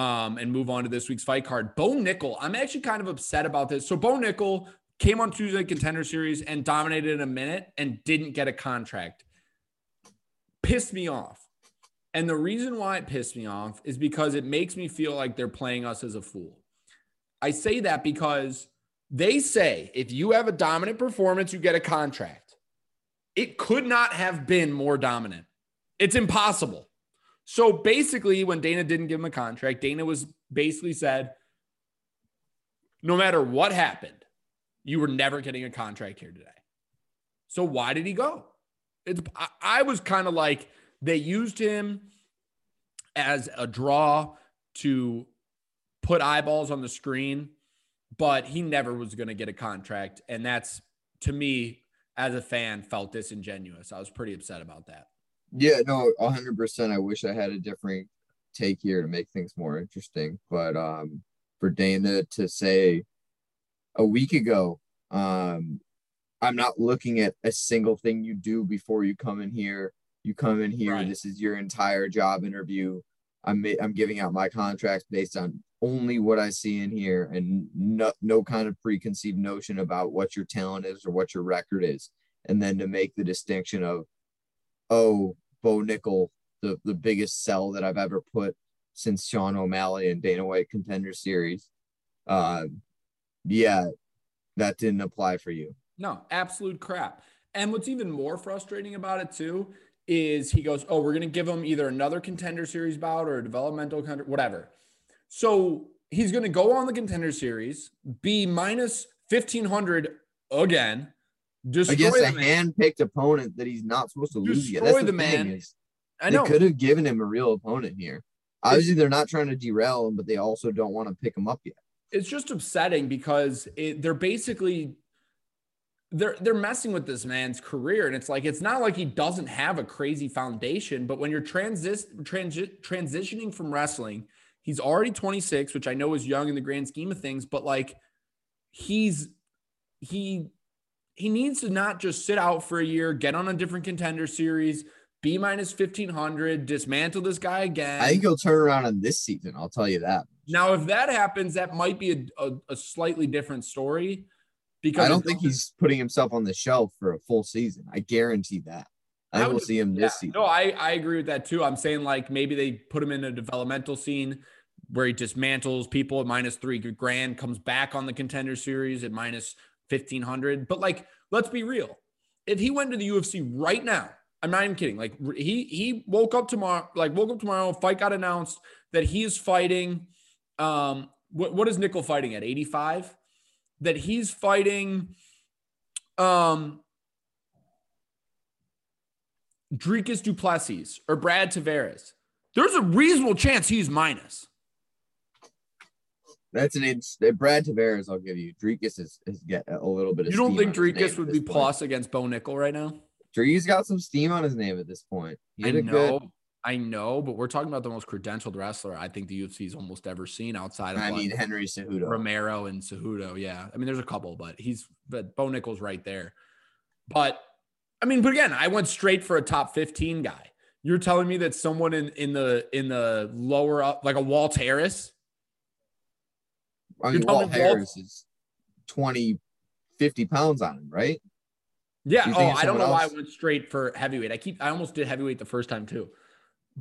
um, and move on to this week's fight card. Bo Nickal. I'm actually kind of upset about this. So Bo Nickal came on Tuesday Contender Series and dominated in a minute and didn't get a contract. Pissed me off. And the reason why it pissed me off is because it makes me feel like they're playing us as a fool. I say that because they say if you have a dominant performance, you get a contract. It could not have been more dominant. It's impossible. So basically, when Dana didn't give him a contract, Dana was basically said, no matter what happened, you were never getting a contract here today. So why did he go? It's I, was kind of like they used him as a draw to put eyeballs on the screen, but he never was going to get a contract, and that's to me as a fan felt disingenuous. I was pretty upset about that. Yeah, no, hundred percent. I wish I had a different take here to make things more interesting. But um for Dana to say a week ago, um, I'm not looking at a single thing you do before you come in here. You come in here, Right. this is your entire job interview. I'm I'm giving out my contracts based on only what I see in here and no no kind of preconceived notion about what your talent is or what your record is. And then to make the distinction of oh, Bo Nickal, the, the biggest sell that I've ever put since Sean O'Malley and Dana White contender series. Uh, yeah, that didn't apply for you. No, absolute crap. And what's even more frustrating about it too is he goes, "Oh, we're going to give him either another contender series bout or a developmental contender, whatever." So he's going to go on the contender series, be minus fifteen hundred again, destroy Against a man. hand-picked opponent that he's not supposed to lose yet. Destroy That's the the, man. thing is I they could have given him a real opponent here. Obviously, they're not trying to derail him, but they also don't want to pick him up yet. it's just upsetting because it, they're basically they're they're messing with this man's career and it's like it's not like he doesn't have a crazy foundation but when you're transis transi- transitioning from wrestling he's already 26 which i know is young in the grand scheme of things but like he's he he needs to not just sit out for a year get on a different contender series b minus 1500 dismantle this guy again I think he'll turn around on this season. I'll tell you that. now, if that happens, that might be a, a, a slightly different story. Because I don't think he's putting himself on the shelf for a full season. I guarantee that. I, I will see him Yeah, this season. no, I, I agree with that too. I'm saying like maybe they put him in a developmental scene where he dismantles people at minus three grand, comes back on the contender series at minus 1500. But like, let's be real. If he went to the UFC right now, I'm not even kidding. Like he he woke up tomorrow, like woke up tomorrow, fight got announced that he is fighting. Um, what, what is Nickal fighting at 85? That he's fighting um Dricus du Plessis or Brad Tavares. There's a reasonable chance he's minus. That's an ins- Brad Tavares. I'll give you. Dricus is, is get a little bit. Of You don't think on his name Dricus at would be point. plus against Bo Nickal right now? Dree's got some steam on his name at this point. He I know. good I know, but we're talking about the most credentialed wrestler I think the UFC's almost ever seen outside of I like, mean Henry Cejudo. Romero and Cejudo. Yeah. I mean, there's a couple, but he's, but Bo Nichols right there. But I mean, but again, I went straight for a top 15 guy. You're telling me that someone in, in the, in the lower up, like a Walt Harris, I mean, Walt Harris is 20, 50 pounds on him, right? Yeah. Oh, I don't know why I went straight for heavyweight. I keep, I almost did heavyweight the first time too.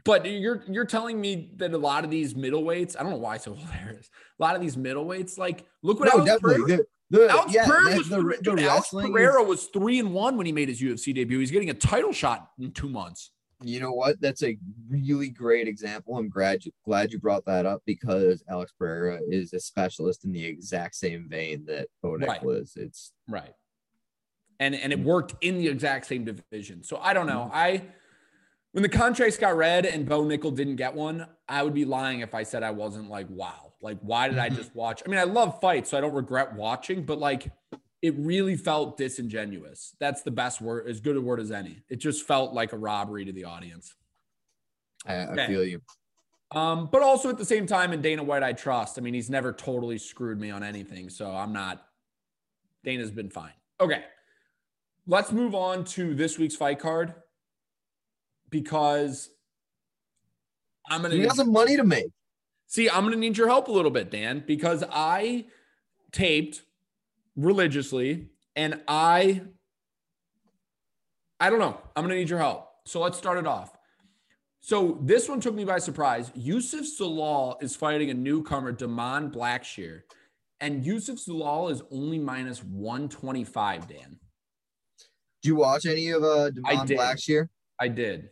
But you're you're telling me that a lot of these middleweights, I don't know why so [laughs] hilarious. A lot of these middleweights, like look what No, Alex definitely. Pereira- The, the, Alex yeah, Pereira the, was the, the dude, Alex Pereira was three and one when he made his UFC debut. He's getting a title shot in two months. You know what? That's a really great example. I'm glad you, glad you brought that up because Alex Pereira is a specialist in the exact same vein that Bo Right. Nickal is. It's Right. And and it worked in the exact same division. So I don't know. I when the contracts got read and Bo Nickal didn't get one, I would be lying if I said I wasn't like, wow, like why did I Mhm. just watch? I mean, I love fights, so I don't regret watching, but like it really felt disingenuous. That's the best word, as good a word as any. It just felt like a robbery to the audience. I, I Okay. feel you. Um, but also at the same time, in Dana White, I trust. I mean, he's never totally screwed me on anything, so I'm not. Dana's been fine. Okay, let's move on to this week's fight card because I'm gonna You got some money to make. see. I'm gonna need your help a little bit, Dan, because I taped religiously, and I, I don't know. I'm gonna need your help. So let's start it off. So this one took me by surprise. Youssef Zalal is fighting a newcomer, Da'Mon Blackshear, and Youssef Zalal is only minus 125. Dan, do you watch any of uh Da'Mon Blackshear? I did.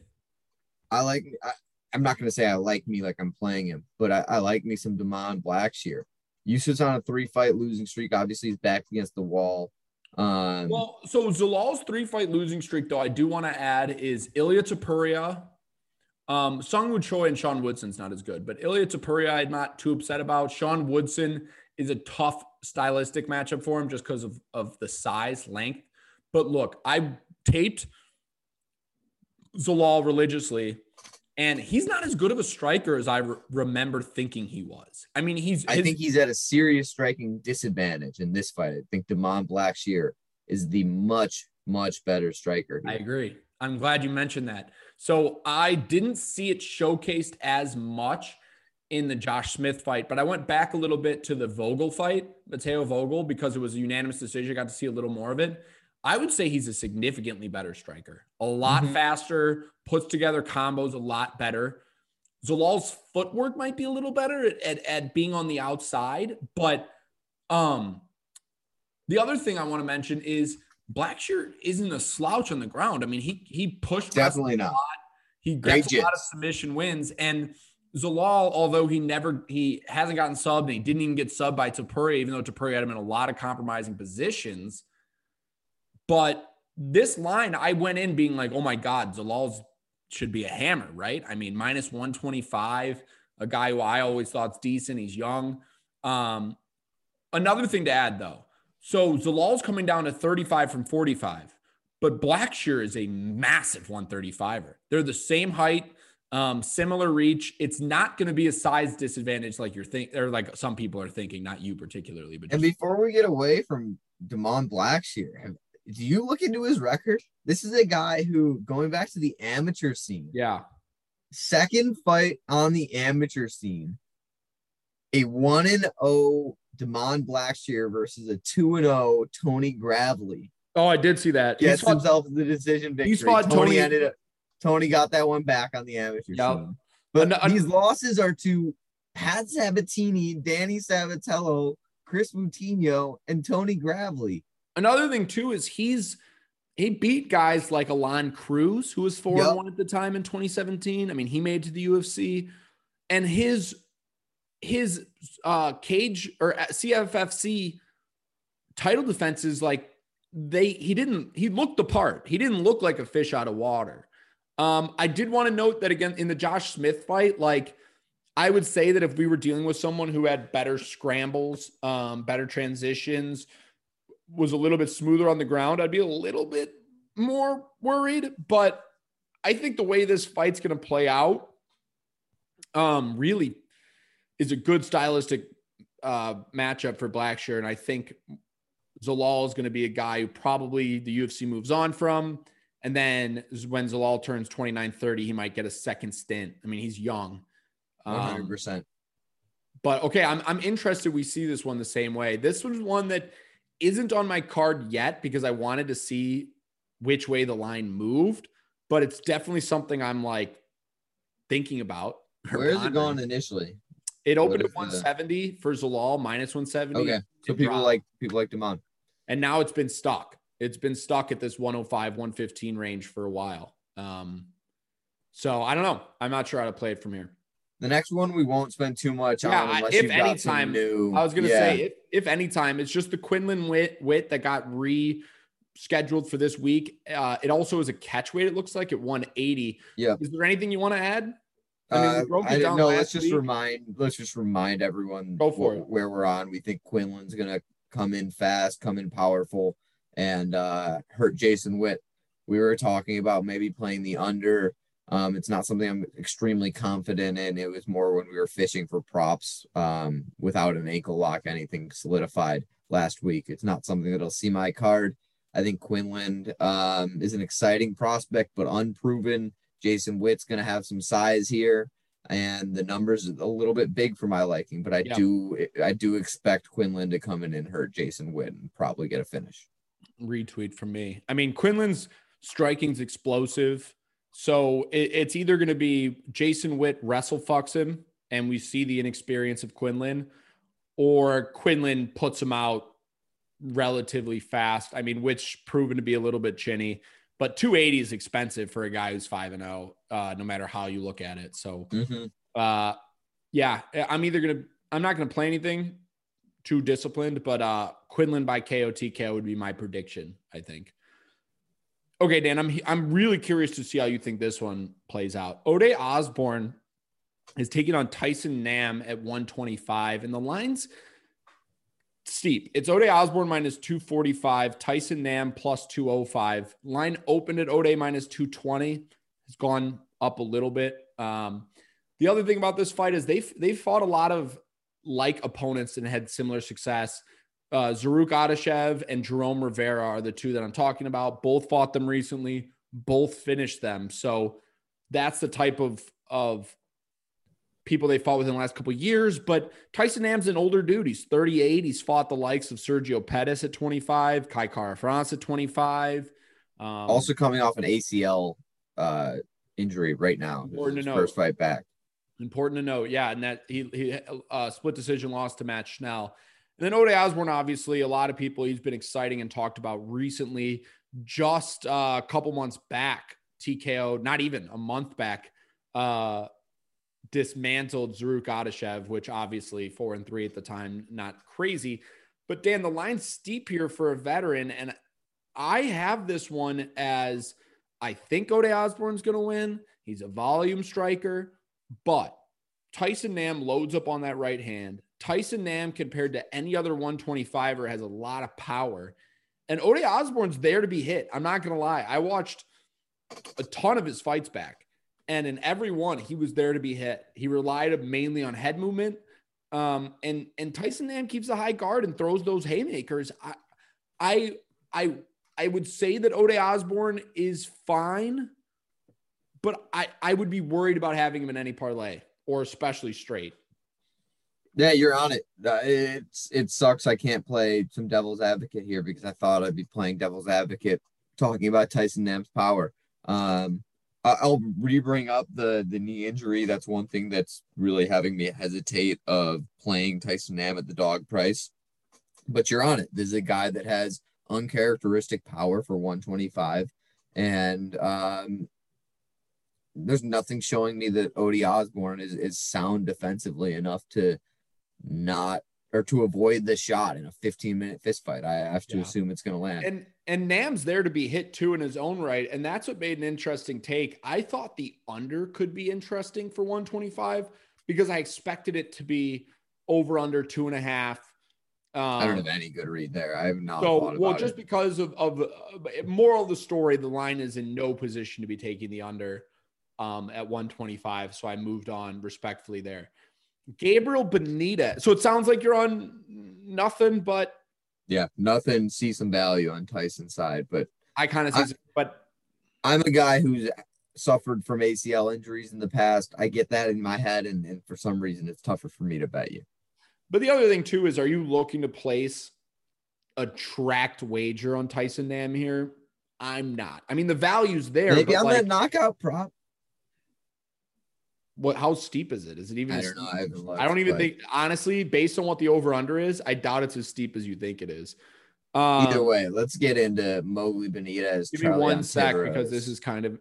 I like. I, I'm not gonna say I like me like I'm playing him, but I, I like me some Da'Mon Blackshear. Youssef's on a three fight losing streak. Obviously, he's back against the wall. Um, Well, so Zalal's three fight losing streak, though, I do want to add is Ilia Topuria. Um, Seungwoo Choi and Sean Woodson's not as good, but Ilia Topuria, I'm not too upset about. Sean Woodson is a tough stylistic matchup for him just because of, of the size, length. But look, I taped Zalal religiously, and he's not as good of a striker as I re- remember thinking he was. I mean, he's I his- think he's at a serious striking disadvantage in this fight. I think Demond Blackshear is the much, much better striker. I agree. I'm glad you mentioned that. So I didn't see it showcased as much in the Josh Smith fight, but I went back a little bit to the Vogel fight, Mateo Vogel, because it was a unanimous decision. I got to see a little more of it. I would say he's a significantly better striker, a lot Mhm. faster, puts together combos a lot better. Zalal's footwork might be a little better at, at, at being on the outside, but um, the other thing I want to mention is Blackshear isn't a slouch on the ground. I mean, he he pushed Definitely not. lot. He Great gets a lot of submission wins. And Zalal, although he never he hasn't gotten subbed and he didn't even get subbed by Topuria, even though Topuria had him in a lot of compromising positions. But this line, I went in being like, oh my God, Zalal's should be a hammer, right? I mean, minus 125, a guy who I always thought's decent. He's young. Um, another thing to add though. So Zalal's coming down to 35 from 45, but Blackshear is a massive 135er. They're the same height, um, similar reach. It's not going to be a size disadvantage like you're thinking, or like some people are thinking, not you particularly, but And before we get away from Demond Blackshear, have, do you look into his record? This is a guy who, going back to the amateur scene, yeah. second fight on the amateur scene, a 1 and 0 Demond Blackshear versus a 2 and 0 Tony Gravely. Oh, I did see that. Gets fought- himself the decision victory. he's fought Tony, Tony- ended up Tony got that one back on the amateur Yep. scene. But an- these losses are to Pat Sabatini, Danny Sabatello, Chris Moutinho, and Tony Gravely. Another thing too is he's he beat guys like Alon Cruz, who was four Yep. and one at the time in 2017. I mean, he made to the UFC, and his his uh cage or CFFC title defenses like they he didn't he looked the part. He didn't look like a fish out of water. Um, I did want to note that again in the Josh Smith fight, like I would say that if we were dealing with someone who had better scrambles, um, better transitions, was a little bit smoother on the ground, I'd be a little bit more worried. But I think the way this fight's going to play out, um, really is a good stylistic uh, matchup for Blackshear, and I think Zalal is going to be a guy who probably the UFC moves on from. And then when Zalal turns 29, 30, he might get a second stint. I mean, he's young. Um, 100%. But okay, I'm, I'm interested. We see this one the same way. This was one that isn't on my card yet because I wanted to see which way the line moved, but it's definitely something I'm like thinking about. Where is it going initially? It opened at 170 the... for Zalal, minus 170. Okay. So people like people like them on. And now it's been stuck. It's been stuck at this 105, 115 range for a while. Um, so I don't know. I'm not sure how to play it from here. The next one we won't spend too much yeah, on. Unless if any time, new, I was gonna yeah. say if, if any time, it's just the Quinlan Witt Witt that got rescheduled for this week. Uh, it also is a catch weight. It looks like at 180. Yeah. Is there anything you want to add? I mean, uh, I know. Let's just week. remind. Let's just remind everyone Go for wh- where we're on. We think Quinlan's gonna come in fast, come in powerful, and uh, hurt Jason Witt. We were talking about maybe playing the under. Um, it's not something I'm extremely confident in. It was more when we were fishing for props um, without an ankle lock, anything solidified last week. It's not something that'll see my card. I think Quinlan um, is an exciting prospect, but unproven. Jason Witt's going to have some size here and the numbers a little bit big for my liking, but I yeah. do I do expect Quinlan to come in and hurt Jason Witt and probably get a finish. Retweet from me. I mean, Quinlan's striking's explosive. So it, it's either going to be Jason Witt wrestle fucks him, and we see the inexperience of Quinlan, or Quinlan puts him out relatively fast. I mean, which proven to be a little bit chinny. But 280 is expensive for a guy who's 5 and 0, uh, no matter how you look at it. So, mm-hmm. uh, yeah, I'm either going to, I'm not going to play anything too disciplined, but uh, Quinlan by KO TKO would be my prediction, I think. Okay, Dan, I'm I'm really curious to see how you think this one plays out. Ode Osborne is taking on Tyson Nam at 125, and the lines steep. It's Ode Osborne minus 245, Tyson Nam plus 205. Line opened at Ode minus 220. Has gone up a little bit. Um, the other thing about this fight is they've they've fought a lot of like opponents and had similar success. Uh, Zarrukh Adashev and Jerome Rivera are the two that I'm talking about. Both fought them recently. Both finished them. So that's the type of of people they fought with in the last couple years. But Tyson Nam's an older dude. He's 38. He's fought the likes of Sergio Pettis at 25, Kai Kara-France at 25. Um, also coming off an ACL uh, injury right now. Important to know. First fight back. Important to note. Yeah. And that he, he uh, split decision loss to Matt Schnell. And then Ode Osborne, obviously, a lot of people he's been exciting and talked about recently. Just uh, a couple months back, TKO, not even a month back, uh, dismantled Zarrukh Adashev, which obviously four and three at the time, not crazy. But Dan, the line's steep here for a veteran. And I have this one as I think Ode Osborne's going to win. He's a volume striker, but Tyson Nam loads up on that right hand. Tyson Nam, compared to any other 125er, has a lot of power. And Ode Osborne's there to be hit. I'm not going to lie. I watched a ton of his fights back. And in every one, he was there to be hit. He relied mainly on head movement. Um, and and Tyson Nam keeps a high guard and throws those haymakers. I I I I would say that Ode Osborne is fine, but I, I would be worried about having him in any parlay or especially straight. Yeah, you're on it. Uh, it's it sucks. I can't play some devil's advocate here because I thought I'd be playing devil's advocate talking about Tyson Nam's power. Um, I'll re-bring up the the knee injury. That's one thing that's really having me hesitate of playing Tyson Nam at the dog price. But you're on it. This is a guy that has uncharacteristic power for 125, and um, there's nothing showing me that Ode Osborne is is sound defensively enough to not or to avoid the shot in a 15 minute fist fight. I have to yeah. assume it's going to land. And and Nam's there to be hit too in his own right, and that's what made an interesting take. I thought the under could be interesting for 125 because I expected it to be over under two and a half. Um, I don't have any good read there. I have not. so well, just it. because of of uh, moral of the story, the line is in no position to be taking the under um, at 125. So I moved on respectfully there. Gabriel Benitez. So it sounds like you're on nothing, but yeah, nothing. See some value on Tyson's side, but I kind of I- see. But I'm a guy who's suffered from ACL injuries in the past. I get that in my head, and, and for some reason, it's tougher for me to bet you. but the other thing too is, are you looking to place a tracked wager on Tyson Nam here? I'm not. I mean, the value's there. Maybe on like, that knockout prop. What? How steep is it? Is it even? I don't know. I, looked, I don't even but think, honestly, based on what the over under is, I doubt it's as steep as you think it is. Um, Either way, let's get into Moggly Benitez. give me Charlie one sec because this is kind of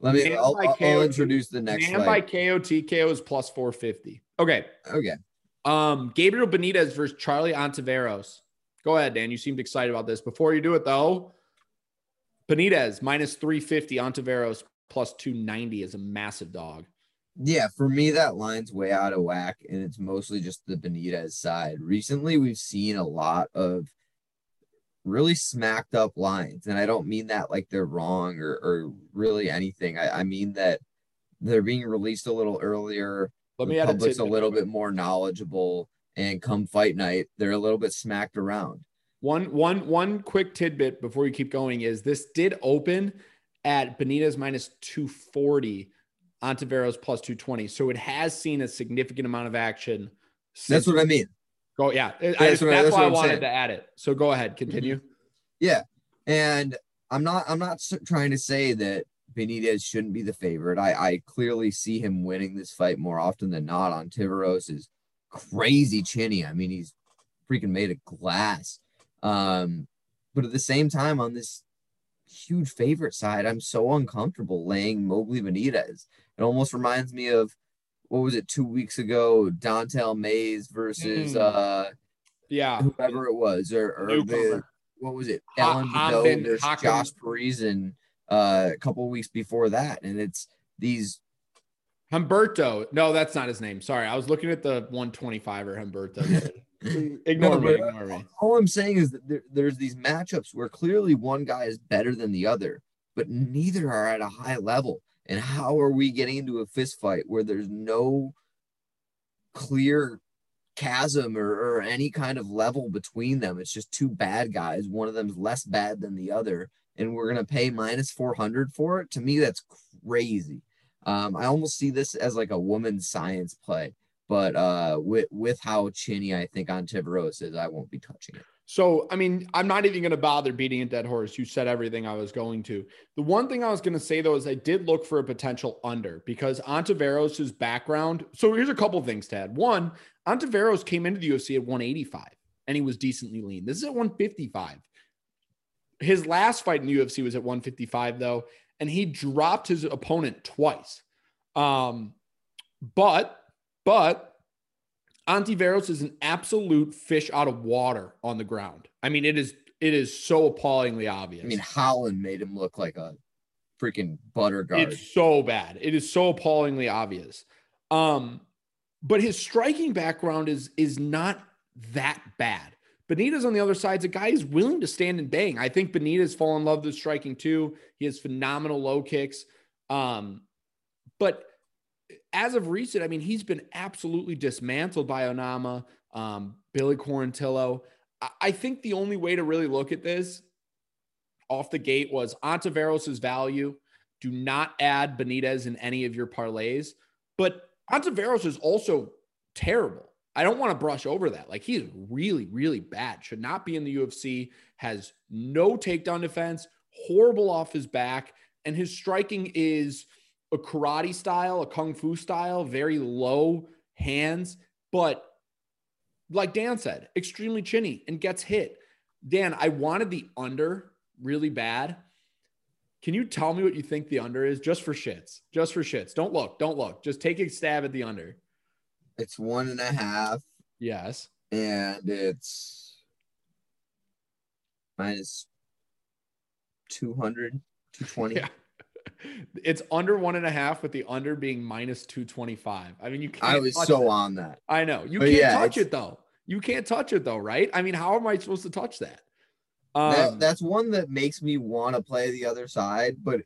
Let me. I'll, I'll, I'll introduce the next man by fight. KO TKO is plus 450. Okay. Okay. Um, Gabriel Benitez versus Charlie Ontiveros. Go ahead, Dan. You seemed excited about this. Before you do it, though, Benitez minus 350, Ontiveros plus 290 is a massive dog. Yeah, for me, that line's way out of whack, and it's mostly just the Benitez side. Recently, we've seen a lot of really smacked up lines, and I don't mean that like they're wrong or, or really anything. I, I mean that they're being released a little earlier. Let the me add a public's a tidbit. little bit more knowledgeable, and come fight night, they're a little bit smacked around. One one one quick tidbit before you keep going is this did open at Benitez minus 240, Ontiveros plus 220. So it has seen a significant amount of action. That's what I mean. Go yeah. I That's I- that's that's why I wanted saying. to add it. So go ahead, continue. Yeah, and I'm not I'm not trying to say that Benitez shouldn't be the favorite. I I clearly see him winning this fight more often than not. Ontiveros is crazy chinny. I mean, he's freaking made of glass. Um, but at the same time, on this huge favorite side, I'm so uncomfortable laying Moggly Benitez. It almost reminds me of what was it two weeks ago, Don'Tale Mayes versus Mm. uh Yeah. whoever it was, or, or the what was it, Ha- Ellen versus Hakim- Josh Parisian uh, a couple weeks before that, and it's these. Humberto. No, that's not his name. Sorry. I was looking at the 125 or Humberto. [laughs] ignore me. Ignore me. All I'm saying is that there, there's these matchups where clearly one guy is better than the other, but neither are at a high level. And how are we getting into a fist fight where there's no clear chasm or, or any kind of level between them? It's just two bad guys. One of them's less bad than the other, and we're gonna pay minus four hundred for it. To me, that's crazy. Um, I almost see this as like a woman's science play, but uh, with with how chinny I think Ontiveros is, I won't be touching it. So, I mean, I'm not even going to bother beating a dead horse. You said everything I was going to. The one thing I was going to say, though, is I did look for a potential under because Ontiveros' background. So, here's a couple things, Tad. One, Ontiveros came into the UFC at 185 and he was decently lean. This is at 155. His last fight in the UFC was at 155, though, and he dropped his opponent twice. Um, but, but, Ontiveros is an absolute fish out of water on the ground. I mean, it is it is so appallingly obvious. I mean, Holland made him look like a freaking butter guard. it's so bad. It is so appallingly obvious. Um, but his striking background is is not that bad. Benitez on the other side is a guy who's willing to stand and bang. I think Benitez fall in love with striking too. He has phenomenal low kicks. Um, but as of recent, I mean, he's been absolutely dismantled by Onama, um, Billy Quarantillo. I, think the only way to really look at this off the gate was Ontiveros' value. Do not add Benitez in any of your parlays. But Ontiveros is also terrible. I don't want to brush over that. Like he's really, really bad. Should not be in the UFC. Has no takedown defense. Horrible off his back, and his striking is a karate style, a kung fu style, very low hands, but like Dan said, extremely chinny and gets hit. Dan, I wanted the under really bad. Can you tell me what you think the under is just for shits? Just for shits. Don't look. Don't look. Just take a stab at the under. It's one and a half, Yes. and it's minus 200, 220. [laughs] Yeah. It's under one and a half, with the under being minus 225. I mean, you can't. I was touch so that. on that. I know. You But can't yeah, touch it though. You can't touch it though, right? I mean, how am I supposed to touch that? Um, that, that's one that makes me want to play the other side, but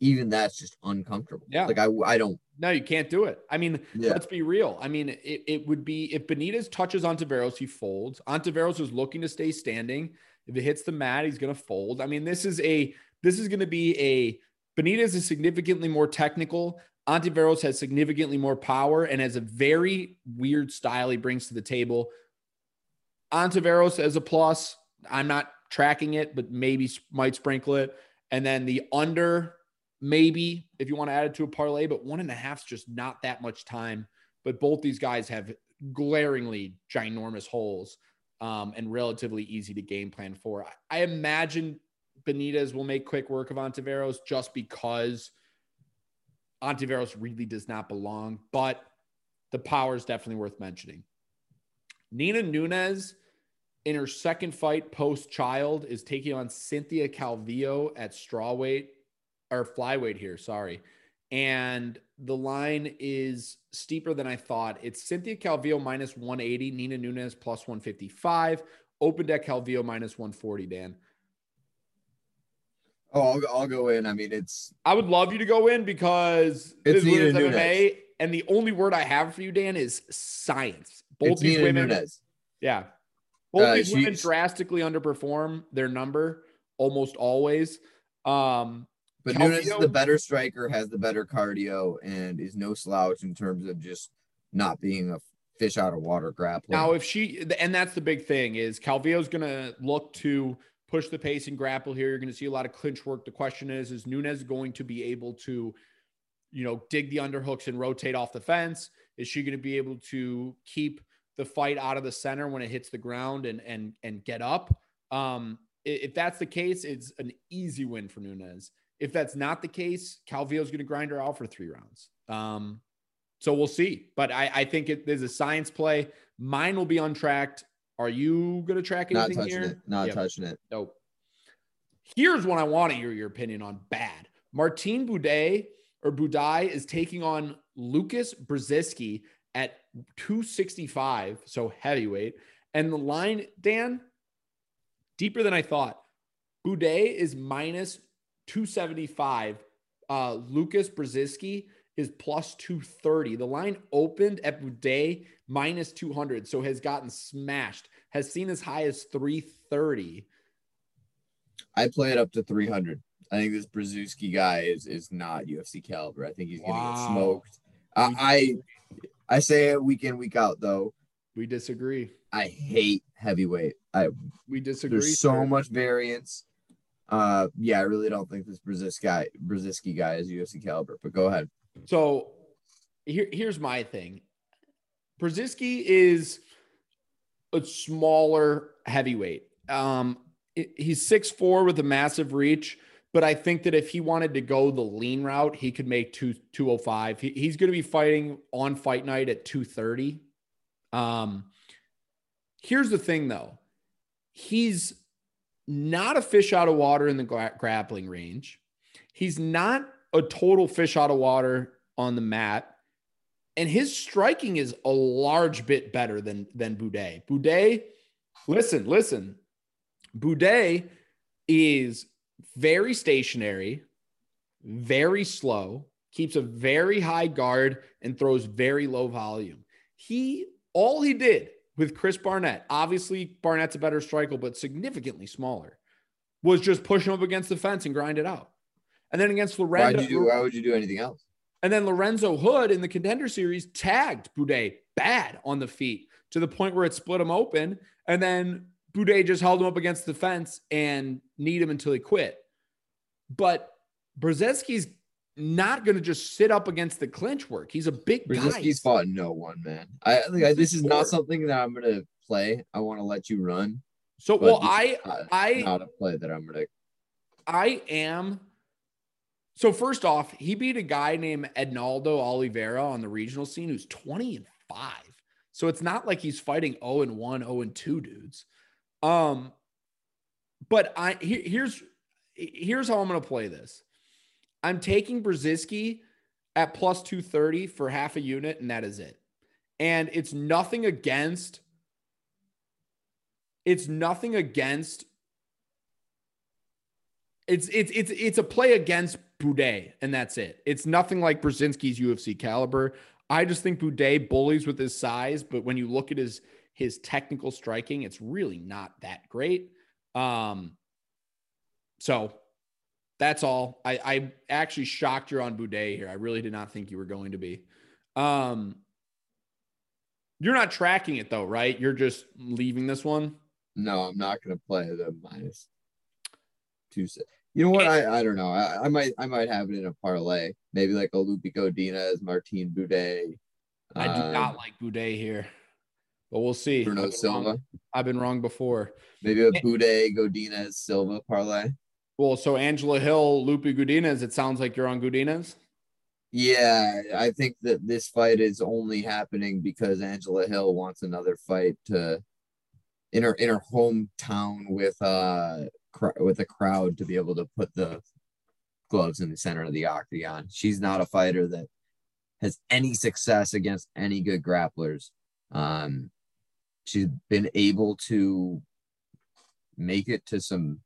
even that's just uncomfortable. Yeah. Like I I don't no, you can't do it. I mean, Yeah. let's be real. I mean, it, it would be if Benitez touches Ontiveros, he folds. Ontiveros is looking to stay standing. If it hits the mat, he's going to fold. I mean, this is a this is going to be a Benitez is significantly more technical. Ontiveros has significantly more power and has a very weird style he brings to the table. Ontiveros as a plus. I'm not tracking it, but maybe might sprinkle it. And then the under, maybe if you want to add it to a parlay, but one and a half is just not that much time. But both these guys have glaringly ginormous holes um, and relatively easy to game plan for. I imagine Benitez will make quick work of Ontiveros just because Ontiveros really does not belong, but the power is definitely worth mentioning. Nina Nunes in her second fight post child is taking on Cynthia Calvillo at strawweight or flyweight here, sorry. And the line is steeper than I thought. It's Cynthia Calvillo minus 180, Nina Nunes plus 155, open at Calvillo minus 140, Dan. Oh I'll, I'll go in. I mean it's I would love you to go in because it It's is women's MMA, and the only word I have for you, Dan, is science. Both it's these Nina women, Nunes. yeah, both Uh, these women drastically underperform their number almost always. Um, But Calvillo- Nunes is the better striker, has the better cardio, and is no slouch in terms of just not being a fish out of water grappler. Now, if she, and that's the big thing is Calvillo's going to look to push the pace and grapple here. You're going to see a lot of clinch work. The question is, is Nunes going to be able to, you know, dig the underhooks and rotate off the fence? Is she going to be able to keep the fight out of the center when it hits the ground and and and get up? Um, if that's the case, it's an easy win for Nunes. If that's not the case, Calvillo's going to grind her out for three rounds. Um, so we'll see. But I, I think it, there's a science play. Mine will be untracked. Are you going to track not anything touching here? it, not Yep. touching it. Nope. Here's what I want to hear your opinion on bad. Martin Buday or Budai is taking on Lucas Brzezinski at 265, so heavyweight. And the line, Dan, deeper than I thought. Buday is minus 275. Uh, Lucas Brzezinski is plus 230. The line opened at Buday minus 200, so has gotten smashed, has seen as high as 330. I play it up to 300. I think this Brzezinski guy is is not UFC caliber. I think he's gonna get smoked. I, I I say it week in week out though. We disagree. I hate heavyweight. I We disagree. there's so sir. much variance. Uh, yeah, I really don't think this Brzezinski guy Brzezinski guy is UFC caliber. But go ahead. So here, here's my thing. Brzezinski is a smaller heavyweight. Um, he's 6'4 with a massive reach, but I think that if he wanted to go the lean route, he could make two, 205. He, he's going to be fighting on fight night at 230. Um, here's the thing though. He's not a fish out of water in the gra- grappling range. He's not a total fish out of water on the mat. And his striking is a large bit better than than Buday. Buday, listen, listen. Buday is very stationary, very slow, keeps a very high guard, and throws very low volume. He all he did with Chris Barnett, obviously Barnett's a better striker, but significantly smaller, was just push him up against the fence and grind it out. And then against Lorenzo, would you do? Why would you do anything else? and then Lorenzo Hood in the contender series tagged Buday bad on the feet to the point where it split him open. And then Buday just held him up against the fence and kneed him until he quit. But Brzezinski's not going to just sit up against the clinch work. He's a big guy. Brzezinski's fought no one, man. I think I, this is not something that I'm gonna play. I want to let you run. So, well, I, not- I, not a play that I'm gonna. I am. So first off, he beat a guy named Ednaldo Oliveira on the regional scene who's 20 and 5. So it's not like he's fighting 0 and 1, 0 and 2 dudes. Um but I here, here's here's how I'm going to play this. I'm taking Brzezinski at plus 230 for half a unit and that is it. And it's nothing against it's nothing against. It's it's it's it's a play against Buday, and that's it. It's nothing like Brzezinski's UFC caliber. I just think Buday bullies with his size, but when you look at his his technical striking, it's really not that great. Um, so that's all. I, I actually shocked you're on Buday here. I really did not think you were going to be. Um, you're not tracking it though, right? You're just leaving this one. No, I'm not going to play the minus two. You know what? I, I don't know. I, I might I might have it in a parlay. Maybe like a Lupi Godinez, Martin Buday. I do um, not like Buday here, but we'll see. Bruno I've been Silva. wrong- I've been wrong before. Maybe a Buday, Godinez, Silva parlay. Well, so Angela Hill, Lupe Godinez. It sounds like you're on Godinez. Yeah, I think that this fight is only happening because Angela Hill wants another fight to in her in her hometown with uh cr- with a crowd to be able to put the gloves in the center of the octagon. She's not a fighter that has any success against any good grapplers. Um, she's been able to make it to some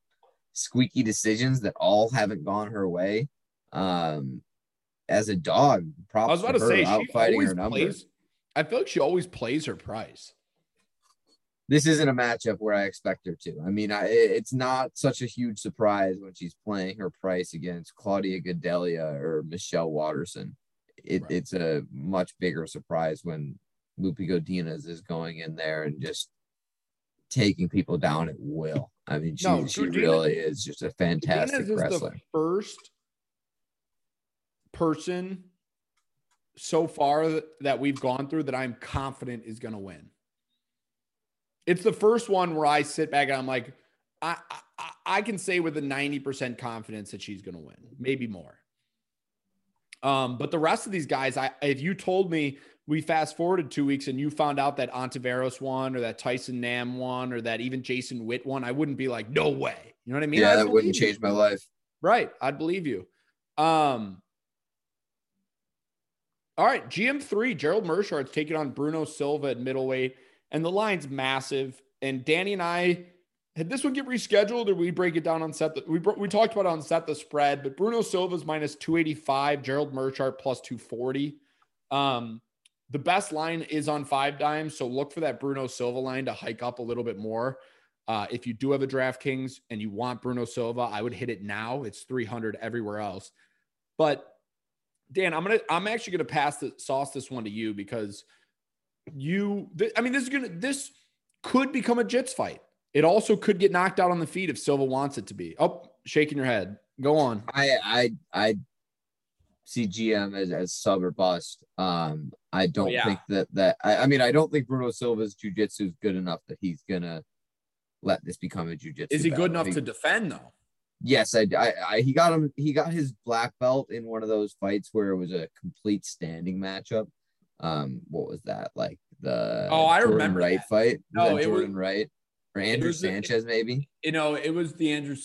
squeaky decisions that all haven't gone her way. Um, as a dog, props I was about to her say she fighting always her numbers. plays. I feel like she always plays her price. This isn't a matchup where I expect her to. I mean, I, it's not such a huge surprise when she's playing her price against Claudia Gadelha or Michelle Waterson. It, Right. It's a much bigger surprise when Lupe Godinez is going in there and just taking people down at will. I mean, she, No, she Godinez- really is just a fantastic Godinez is wrestler. the first person so far that we've gone through that I'm confident is going to win. It's the first one where I sit back and I'm like, I, I, I can say with a 90% confidence that she's going to win, maybe more. Um, but the rest of these guys, I if you told me we fast forwarded two weeks and you found out that Ontiveros won or that Tyson Nam won or that even Jason Witt won, I wouldn't be like, no way. You know what I mean? yeah, I'd that wouldn't you. change my life. Right. I'd believe you. Um, all right. GM3, Gerald Meerschaert's taking on Bruno Silva at middleweight, and the line's massive. And Danny and I had this one get rescheduled, or we break it down on set. The, we we talked about on set the spread, but Bruno Silva's minus 285, Gerald Meerschaert plus 240. Um, the best line is on five dimes, so look for that Bruno Silva line to hike up a little bit more. Uh, if you do have a DraftKings and you want Bruno Silva, I would hit it now. It's 300 everywhere else. But Dan, I'm gonna I'm actually gonna pass the sauce this one to you because you. Th- I mean, this is gonna this could become a Jits fight. It also could get knocked out on the feet if Silva wants it to be. Oh, shaking your head. Go on. I I I see GM as, as sub or bust. Um, I don't yeah. think that that I, I mean I don't think Bruno Silva's jujitsu is good enough that he's gonna let this become a jujitsu. Is he battle. good enough He- to defend though? Yes, I, I, I he got him. He got his black belt in one of those fights where it was a complete standing matchup. Um, what was that like the Oh, I Jordan remember Wright that. fight? Was No, it was- Jordan Wright or Andrew was Sanchez maybe. You know, it was the Andrew.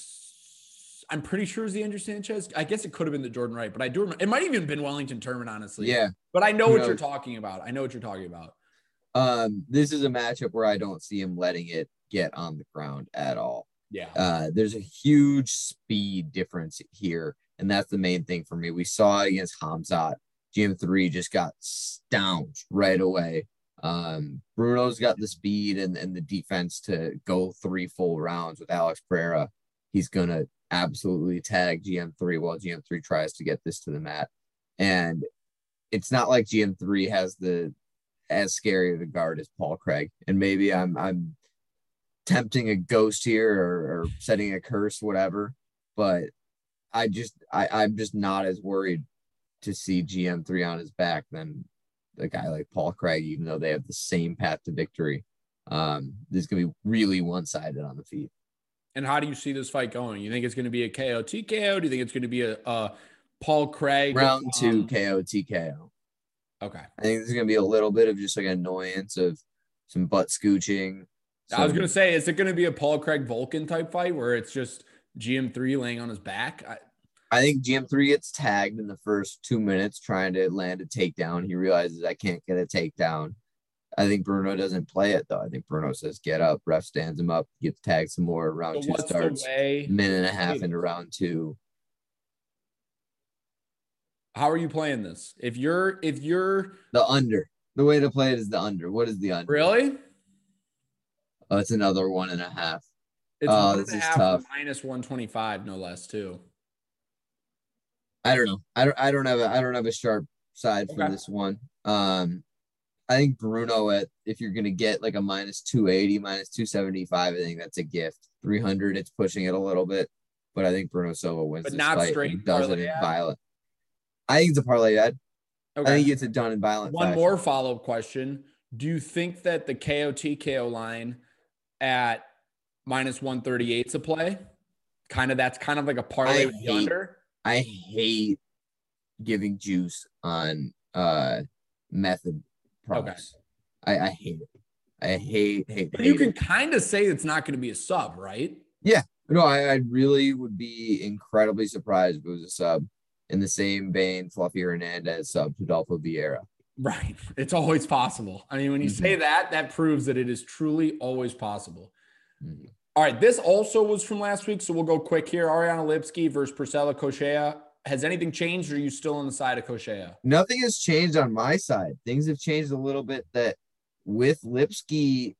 I'm pretty sure it was the Andrew Sanchez. I guess it could have been the Jordan Wright, but I do remember. It might even been Wellington Turman, honestly. Yeah. But I know Who what you're talking about. I know what you're talking about. Um, this is a matchup where I don't see him letting it get on the ground at all. Yeah. Uh, there's a huge speed difference here, and that's the main thing for me. We saw it against Hamzat. GM3 just got stounced right away. Um, Bruno's got the speed and, and the defense to go three full rounds with Alex Pereira. He's gonna absolutely tag GM3 while GM3 tries to get this to the mat. And it's not like GM3 has the as scary of a guard as Paul Craig. And maybe I'm I'm tempting a ghost here or, or setting a curse, whatever. But I just I, I'm just not as worried to see GM3 on his back than a guy like Paul Craig, even though they have the same path to victory. Um, this is gonna be really one-sided on the feet. And how do you see this fight going? You think it's going to be a KO TKO? Do you think it's going to be a, a Paul Craig Round two um, KO TKO. Okay. I think there's gonna be a little bit of just like annoyance of some butt scooching. I was going to say, is it going to be a Paul Craig Vulcan type fight where it's just GM3 laying on his back? I, I think GM3 gets tagged in the first two minutes trying to land a takedown. He realizes I can't get a takedown. I think Bruno doesn't play it though. I think Bruno says get up, ref stands him up, gets tagged some more. Round So two starts, the minute and a half into round two. How are you playing this? If you're if you're The under. The way to play it is the under. What is the under? really, Oh, it's another one and a half. it's Oh, one this and a is half tough. minus one twenty five, no less too. I don't know. I don't. I don't have a. I don't have a sharp side for Okay. this one. Um, I think Bruno at if you're gonna get like a minus two eighty, minus two seventy five, I think that's a gift. Three hundred, it's pushing it a little bit, but I think Bruno Silva wins But this not fight. straight does it in ad? violent. I think it's a parlay ad. I think he gets it done in violent. One fashion. more follow up question: Do you think that the KOT KO line at minus one thirty eight is a play? Kind of. That's kind of like a parlay I with hate- under. I hate giving juice on uh method props. I, I hate it. I hate hate. But you can kind of say it's not going to be a sub, right? Yeah. No, I, I really would be incredibly surprised if it was a sub in the same vein Fluffy Hernandez sub to Rodolfo Vieira. Right. It's always possible. I mean, when you say Mm-hmm. that, that proves that it is truly always possible. Mhm. All right. This also was from last week. So we'll go quick here. Ariane Lipski versus Priscila Cachoeira. Has anything changed or are you still on the side of Koshea? Nothing has changed on my side. Things have changed a little bit that with Lipski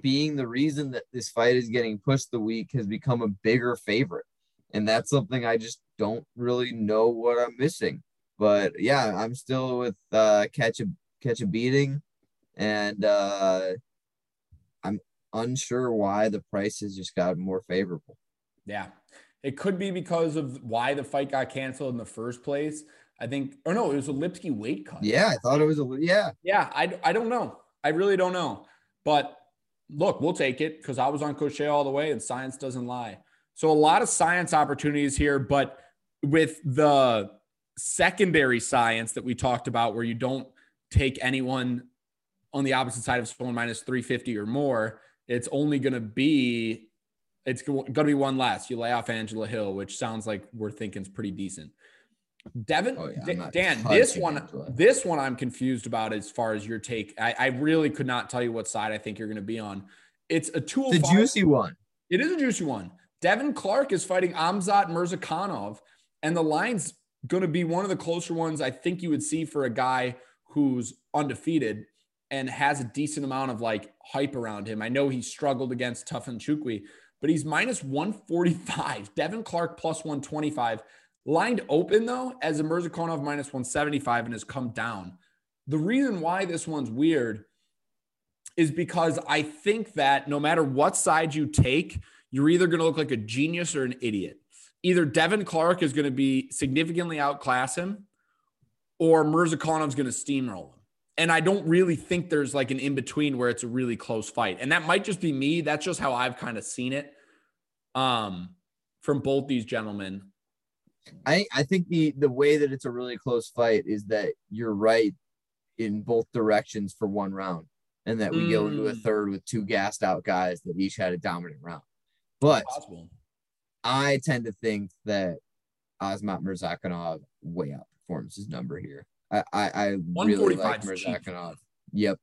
being the reason that this fight is getting pushed the week has become a bigger favorite. And that's something I just don't really know what I'm missing. But yeah, I'm still with uh catch a catch a beating and uh unsure why the price has just gotten more favorable. Yeah. It could be because of why the fight got canceled in the first place. I think, or no, it was a Lipski weight cut. Yeah, I thought it was a yeah. Yeah, I, I don't know. I really don't know. But look, we'll take it because I was on Crochet all the way and science doesn't lie. So a lot of science opportunities here, but with the secondary science that we talked about, where you don't take anyone on the opposite side of someone minus 350 or more, it's only going to be it's going to be one less. You lay off Angela Hill, which sounds like we're thinking is pretty decent. Devin, Oh, yeah, not Dan, this one, Angela. this one I'm confused about as far as your take. I, I really could not tell you what side I think you're going to be on. It's a The oh juicy one. It is a juicy one. Devin Clark is fighting Amzat Murzakanov, and the line's going to be one of the closer ones I think you would see for a guy who's undefeated and has a decent amount of like hype around him. I know he struggled against Tafon Nchukwi, but he's minus 145. Devin Clark plus 125. Lined open though as a minus 175 and has come down. The reason why this one's weird is because I think that no matter what side you take, you're either going to look like a genius or an idiot. Either Devin Clark is going to be significantly outclass him, or Murzakanov's going to steamroll him. And I don't really think there's like an in between where it's a really close fight. And that might just be me. That's just how I've kind of seen it um, from both these gentlemen. I I think the the way that it's a really close fight is that you're right in both directions for one round, and that we go into a Mm. third with two gassed out guys that each had a dominant round. But I tend to think that Azamat Murzakanov way outperforms his number here. I I, I really like 145 is cheap. Murzakanov. Yep,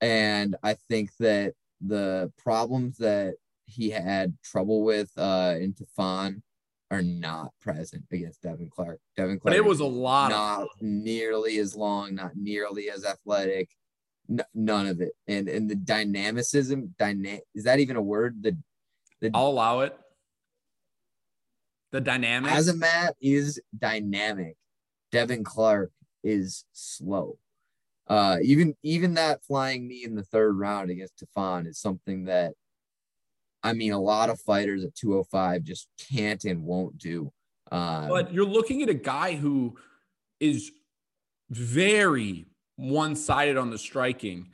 and I think that the problems that he had trouble with uh in Tafon are not present against Devin Clark. Devin Clark But it was a lot not nearly as long, not nearly as athletic, n- none of it. And and the dynamicism, dyna- is that even a word? The the I'll allow it. The dynamic. Azamat is dynamic. Devin Clark is slow. Uh, even even that flying knee in the third round against Tafon is something that I mean a lot of fighters at 205 just can't and won't do. Um, But you're looking at a guy who is very one sided on the striking.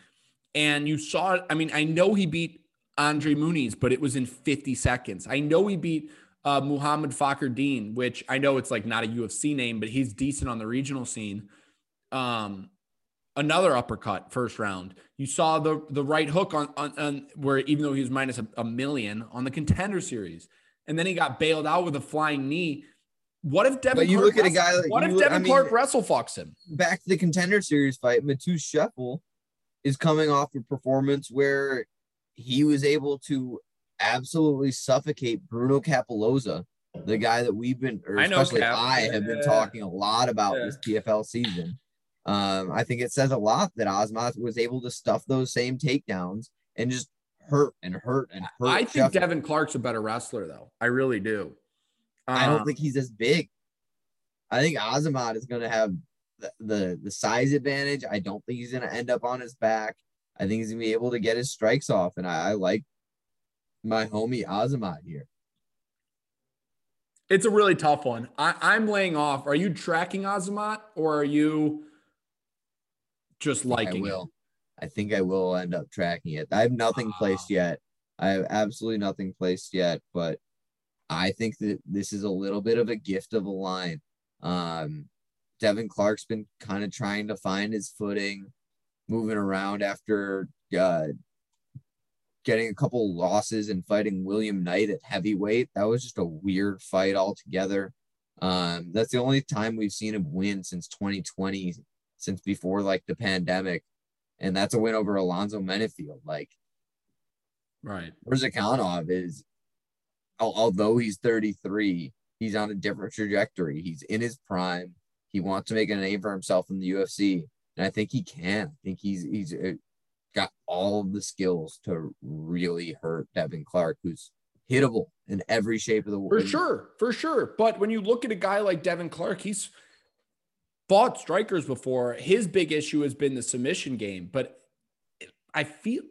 And you saw. I mean, I know he beat Andre Muniz, but it was in 50 seconds. I know he beat uh, Muhammad Fakrdin, which I know it's like not a UFC name, but he's decent on the regional scene. Um, another uppercut first round. You saw the the right hook on on, on where even though he was minus a, a million on the contender series, and then he got bailed out with a flying knee. What if Devin? But you Clark look at a guy like- What you if look- Devin I mean- Clark wrestle fucks him? back to the contender series fight, Matheus Scheffel is coming off a performance where he was able to absolutely suffocate Bruno Cappelozza, the guy that we've been, or I know especially Cap. I have been talking a lot about Yeah. this PFL season. Um, I think it says a lot that Osmoth was able to stuff those same takedowns and just hurt and hurt and hurt. I think Scheffel. Devin Clark's a better wrestler, though. I really do. I don't Um, think he's as big. I think Azamat is going to have the, the the size advantage. I don't think he's going to end up on his back. I think he's going to be able to get his strikes off, and I, I like my homie Azamat here. it's a really tough one. I, I'm laying off. Are you tracking Azamat or are you just I liking will. I think I will end up tracking it. I have nothing placed yet. I have absolutely nothing placed yet, but I think that this is a little bit of a gift of a line. Um, Devin Clark's been kind of trying to find his footing, moving around after uh, getting a couple losses and fighting William Knight at heavyweight. That was just a weird fight altogether. Um, that's the only time we've seen him win since 2020, since before like the pandemic, and that's a win over Alonzo Menifield. Like it? Right. Murzakanov is, although he's 33, he's on a different trajectory. He's in his prime. He wants to make a name for himself in the UFC, and I think he can. I think he's he's uh, got all of the skills to really hurt Devin Clark, who's hittable in every shape of the world. For sure. For sure. But when you look at a guy like Devin Clark, he's fought strikers before. His big issue has been the submission game. But I feel,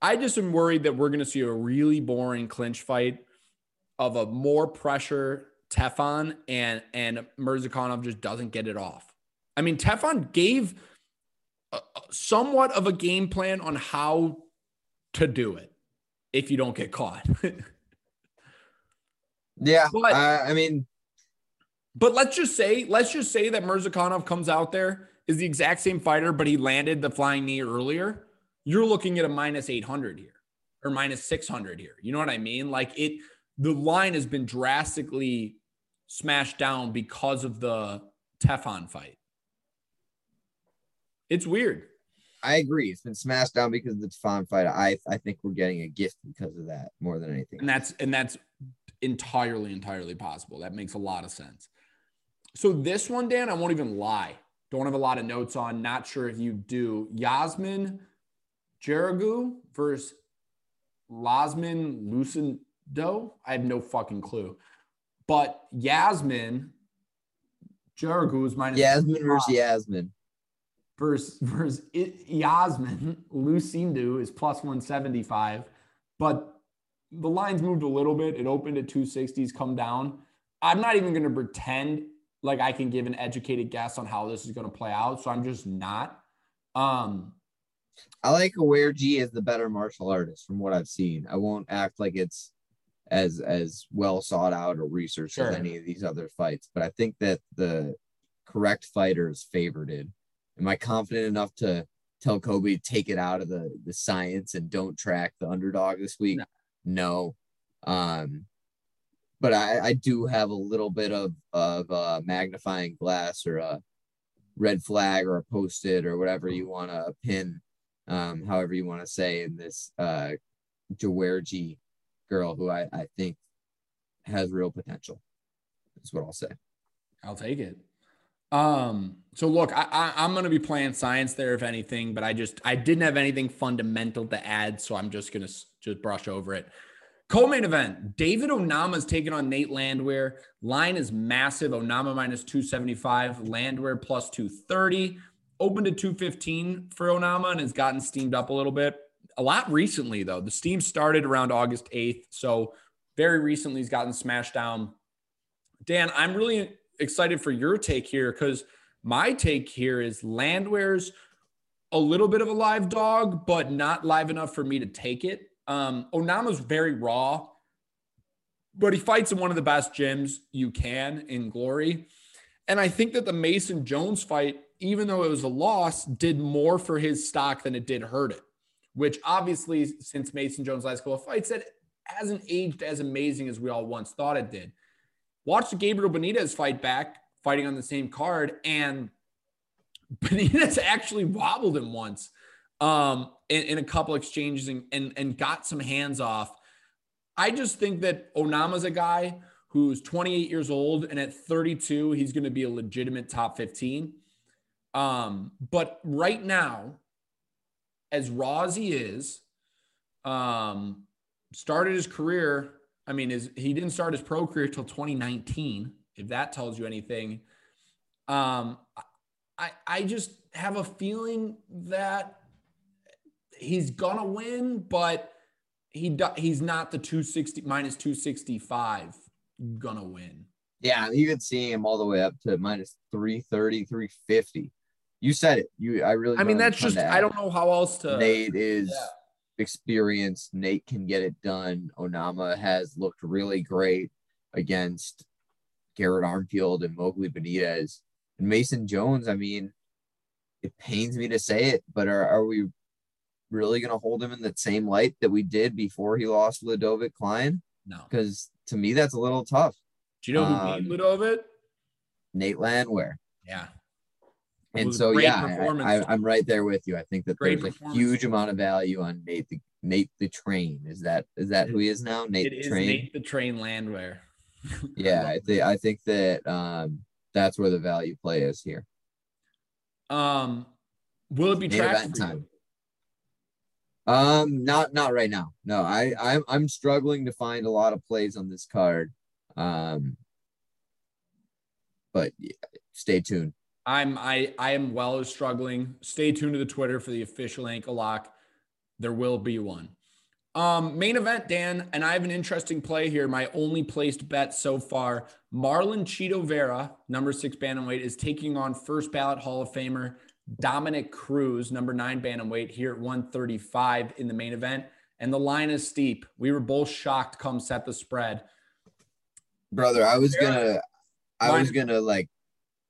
I just am worried that we're going to see a really boring clinch fight of a more pressure Tafon and and Murzakanov just doesn't get it off. I mean, Tafon gave a, somewhat of a game plan on how to do it if you don't get caught. [laughs] Yeah, But- I mean, But let's just say, let's just say that Murzakanov comes out there is the exact same fighter, but he landed the flying knee earlier. You're looking at a minus 800 here or minus 600 here. You know what I mean? Like it, the line has been drastically smashed down because of the Tafon fight. It's weird. I agree. It's been smashed down because of the Tafon fight. I I think we're getting a gift because of that more than anything. And that's and that's entirely, entirely possible. That makes a lot of sense. So this one, Dan, I won't even lie. Don't have a lot of notes on. Not sure if you do. Yazmin Jauregui versus Iasmin Lucindo. I have no fucking clue. But Yazmin Jauregui is minus Yasmin versus Yasmin. versus versus Yasmin Lucindo is plus 175, but the lines moved a little bit. It opened at 260s, come down. I'm not even going to pretend like I can give an educated guess on how this is going to play out, so I'm just not. Um, I like Aware G as the better martial artist from what I've seen. I won't act like it's as as well sought out or researched Sure. as any of these other fights, but I think that the correct fighter is favored. Am I confident enough to tell Kobe take it out of the the science and don't track the underdog this week? No. Um but I, I do have a little bit of of a magnifying glass or a red flag or a post-it or whatever you want to pin um, however you want to say in this uh Jauregui girl who I, I think has real potential. That's what I'll say. I'll take it. Um, so look, I, I I'm gonna be playing science there, if anything, but I just I didn't have anything fundamental to add, so I'm just gonna just brush over it. Co-main event: David Onama's taking on Nate Landwehr. Line is massive. Onama minus 275, Landwehr plus 230. Opened at 215 for Onama and has gotten steamed up a little bit. A lot recently, though. The steam started around August 8th, so very recently he's gotten smashed down. Dan, I'm really excited for your take here because my take here is Landwehr's a little bit of a live dog, but not live enough for me to take it. Um, Onama's very raw, but he fights in one of the best gyms you can in glory. And I think that the Mason Jones fight, even though it was a loss, did more for his stock than it did hurt it, which obviously, since Mason Jones' last couple of fights, it hasn't aged as amazing as we all once thought it did. Watch the Gabriel Benitez fight back, fighting on the same card, and [laughs] Benitez actually wobbled him once. Um, in, in a couple exchanges and, and and got some hands off. I just think that Onama's a guy who's 28 years old, and at 32, he's going to be a legitimate top 15. Um, but right now, as raw as he is, um, started his career. I mean, is he didn't start his pro career till 2019, if that tells you anything. Um, I I just have a feeling that he's gonna win, but he he's not the 260 minus 265 gonna win. Yeah, I'm even seeing him all the way up to minus 330, 350. You said it. You I really I mean that's just I don't know how else to Nate is yeah. experienced. Nate can get it done. Onama has looked really great against Garrett Armfield and Moggly Benitez. And Mason Jones, I mean, it pains me to say it, but are, are we really going to hold him in that same light that we did before he lost Ludovit Klein? No. Because to me, that's a little tough. Do you know who um, beat Ludovit? Nate Landwehr. Yeah. And so, yeah, I, am right there with you. I think that great there's a huge amount of value on Nate the Nate the Train. Is that is that who he is now? Nate it the Train. Nate the Train Landwehr. [laughs] yeah, I think I think that um, that's where the value play is here. Um, will it be track time? Um, not not right now. No, I I'm I'm struggling to find a lot of plays on this card. Um, but yeah, stay tuned. I'm I I am well as struggling. Stay tuned to the Twitter for the official ankle lock. There will be one. Um, main event, Dan, and I have an interesting play here. My only placed bet so far: Marlon Chito Vera, number six bantamweight, is taking on first ballot Hall of Famer Dominick Cruz, number nine bantamweight, here at 135 in the main event. And the line is steep. We were both shocked come set the spread. Brother, I was gonna I was gonna like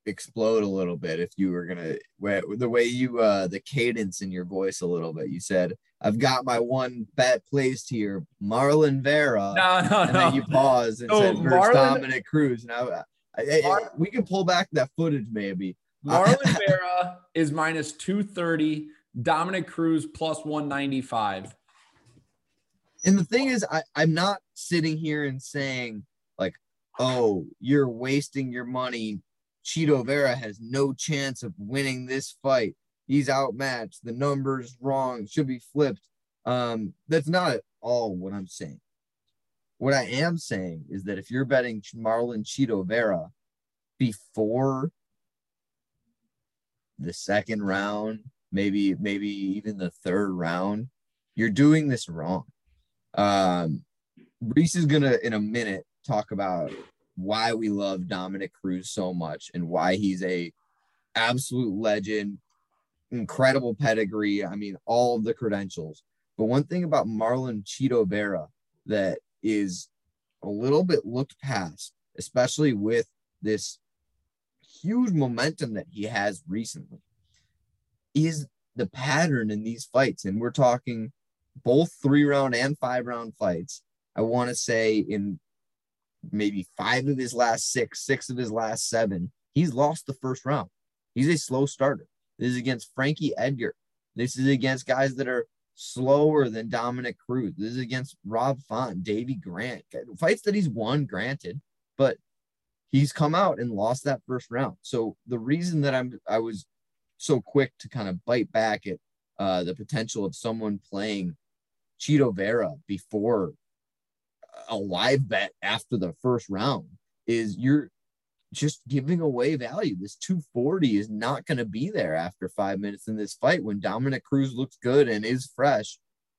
explode a little bit if you were gonna the way you uh the cadence in your voice a little bit. You said, I've got my one bet placed here, Marlon Vera. No, no, and no. then you pause and oh, said Marlon, Dominick Cruz. Now I, I, I, we can pull back that footage maybe. [laughs] Marlon Vera is minus 230. Dominic Cruz plus 195. And the thing is, I, I'm not sitting here and saying, like, oh, you're wasting your money. Chito Vera has no chance of winning this fight. He's outmatched. The numbers wrong, should be flipped. Um, that's not at all what I'm saying. What I am saying is that if you're betting Marlon Chito Vera before the second round, maybe maybe even the third round, you're doing this wrong. Um, Reese is gonna in a minute talk about why we love Dominick Cruz so much and why he's a absolute legend, incredible pedigree. I mean, all of the credentials. But one thing about Marlon Chito Vera that is a little bit looked past, especially with this huge momentum that he has recently is the pattern in these fights. And we're talking both three round and five round fights. I want to say in maybe five of his last six, six of his last seven, he's lost the first round. He's a slow starter. This is against Frankie Edgar. This is against guys that are slower than Dominic Cruz. This is against Rob Font, Davy Grant. Fights that he's won, granted, but he's come out and lost that first round. So the reason that I'm I was so quick to kind of bite back at uh, the potential of someone playing Chito Vera before a live bet after the first round is you're just giving away value. This 240 is not going to be there after five minutes in this fight when Dominic Cruz looks good and is fresh.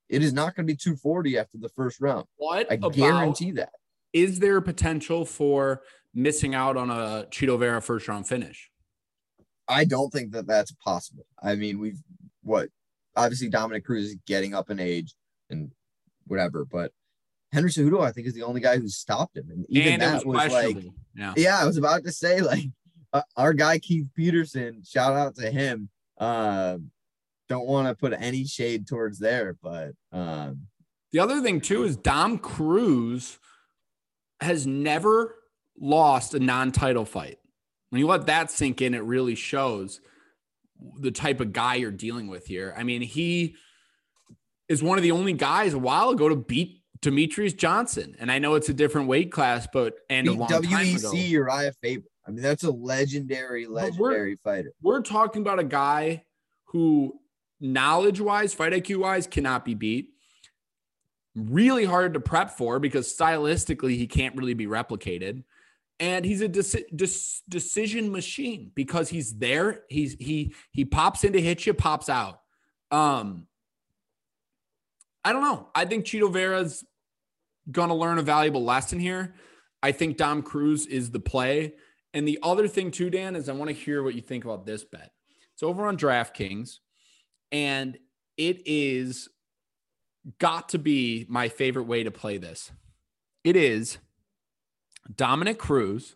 It is not going to be 240 after the first round. What I guarantee that. Is there potential for missing out on a Chito Vera first round finish? I don't think that that's possible. I mean, we've what obviously Dominic Cruz is getting up in age and whatever, but Henry Cejudo, I think, is the only guy who stopped him, and even and that was, was like, yeah. yeah, I was about to say like uh, our guy Keith Peterson. Shout out to him. Uh, don't want to put any shade towards there, but um, the other thing too is Dom Cruz has never lost a non-title fight. When you let that sink in, it really shows. the type of guy you're dealing with here. I mean, he is one of the only guys a while ago to beat Demetrious Johnson. And I know it's a different weight class, but and a Beat long time WEC ago. Urijah Faber. I mean, that's a legendary, we're- legendary fighter. We're talking about a guy who knowledge wise, fight IQ wise, cannot be beat. Really hard to prep for because stylistically he can't really be replicated. And he's a deci- dec- decision machine because he's there. He's he he pops in to hit you, pops out. Um, I don't know. I think Chito Vera's gonna learn a valuable lesson here. I think Dom Cruz is the play. And the other thing too, Dan, is I want to hear what you think about this bet. It's over on DraftKings, and it is got to be my favorite way to play this. It is Dominic Cruz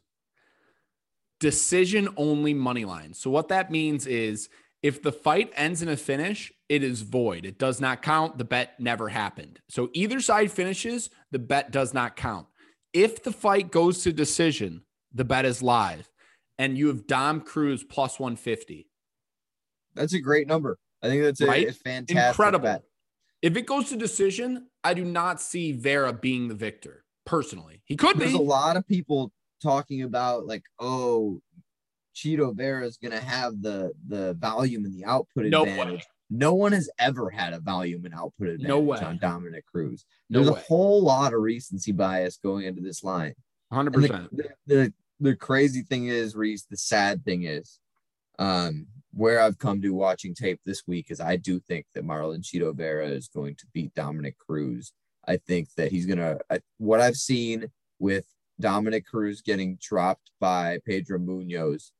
decision only money line. So what that means is if the fight ends in a finish, it is void. It does not count. The bet never happened. So either side finishes, the bet does not count. If the fight goes to decision, the bet is live. And you have Dom Cruz plus 150. That's a great number. I think that's a, Right? a fantastic Incredible. bet. If it goes to decision, I do not see Vera being the victor personally. He could There's be. a lot of people talking about like, oh, Chito Vera is gonna have the the volume and the output No advantage. way. No one has ever had a volume and output advantage No way. on Dominic Cruz. No There's a whole lot of recency bias going into this line. 100%. The, the, the, the crazy thing is, Reese, the sad thing is, um, where I've come to watching tape this week is I do think that Marlon Chito Vera is going to beat Dominic Cruz. I think that he's gonna I, what I've seen with Dominic Cruz getting dropped by Pedro Munhoz.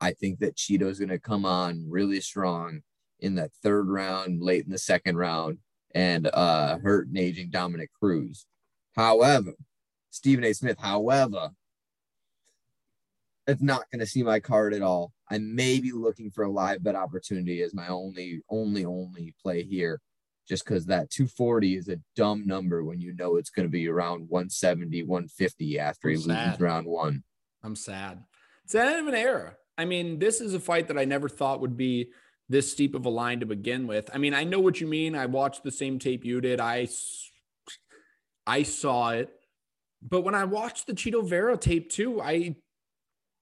I think that Chito's gonna come on really strong in that third round, late in the second round, and uh hurt and aging Dominic Cruz. However, Stephen A. Smith, however, it's not going to see my card at all. I may be looking for a live bet opportunity as my only, only, only play here, just because that 240 is a dumb number when you know it's going to be around 170, 150 after he I'm loses sad. round one. I'm sad. It's the end of an era. I mean, this is a fight that I never thought would be this steep of a line to begin with. I mean, I know what you mean. I watched the same tape you did. I I saw it. But when I watched the Chito Vera tape too, I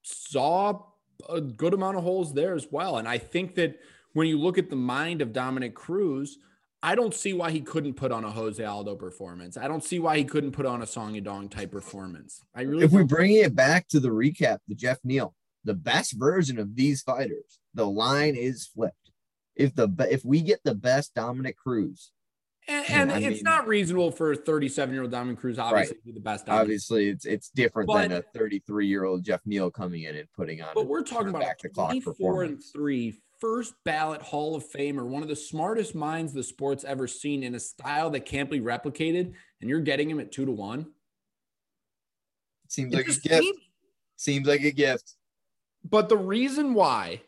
saw a good amount of holes there as well. And I think that when you look at the mind of Dominic Cruz, I don't see why he couldn't put on a Jose Aldo performance. I don't see why he couldn't put on a Song Yadong type performance. I really If we bring it back to the recap, the Jeff Neal, the best version of these fighters, the line is flipped. If the if we get the best Dominic Cruz, And, and it's mean- not reasonable for a 37 year old Diamond Cruz, obviously, to be the best. Diamond. obviously it's it's different than a 33 year old Jeff Neal coming in and putting on. But a we're talking about back the clock 24 performance. and three first ballot Hall of Famer, one of the smartest minds the sport's ever seen in a style that can't be replicated, and you're getting him at two to one. Seems like a gift. seems- like a gift. But the reason why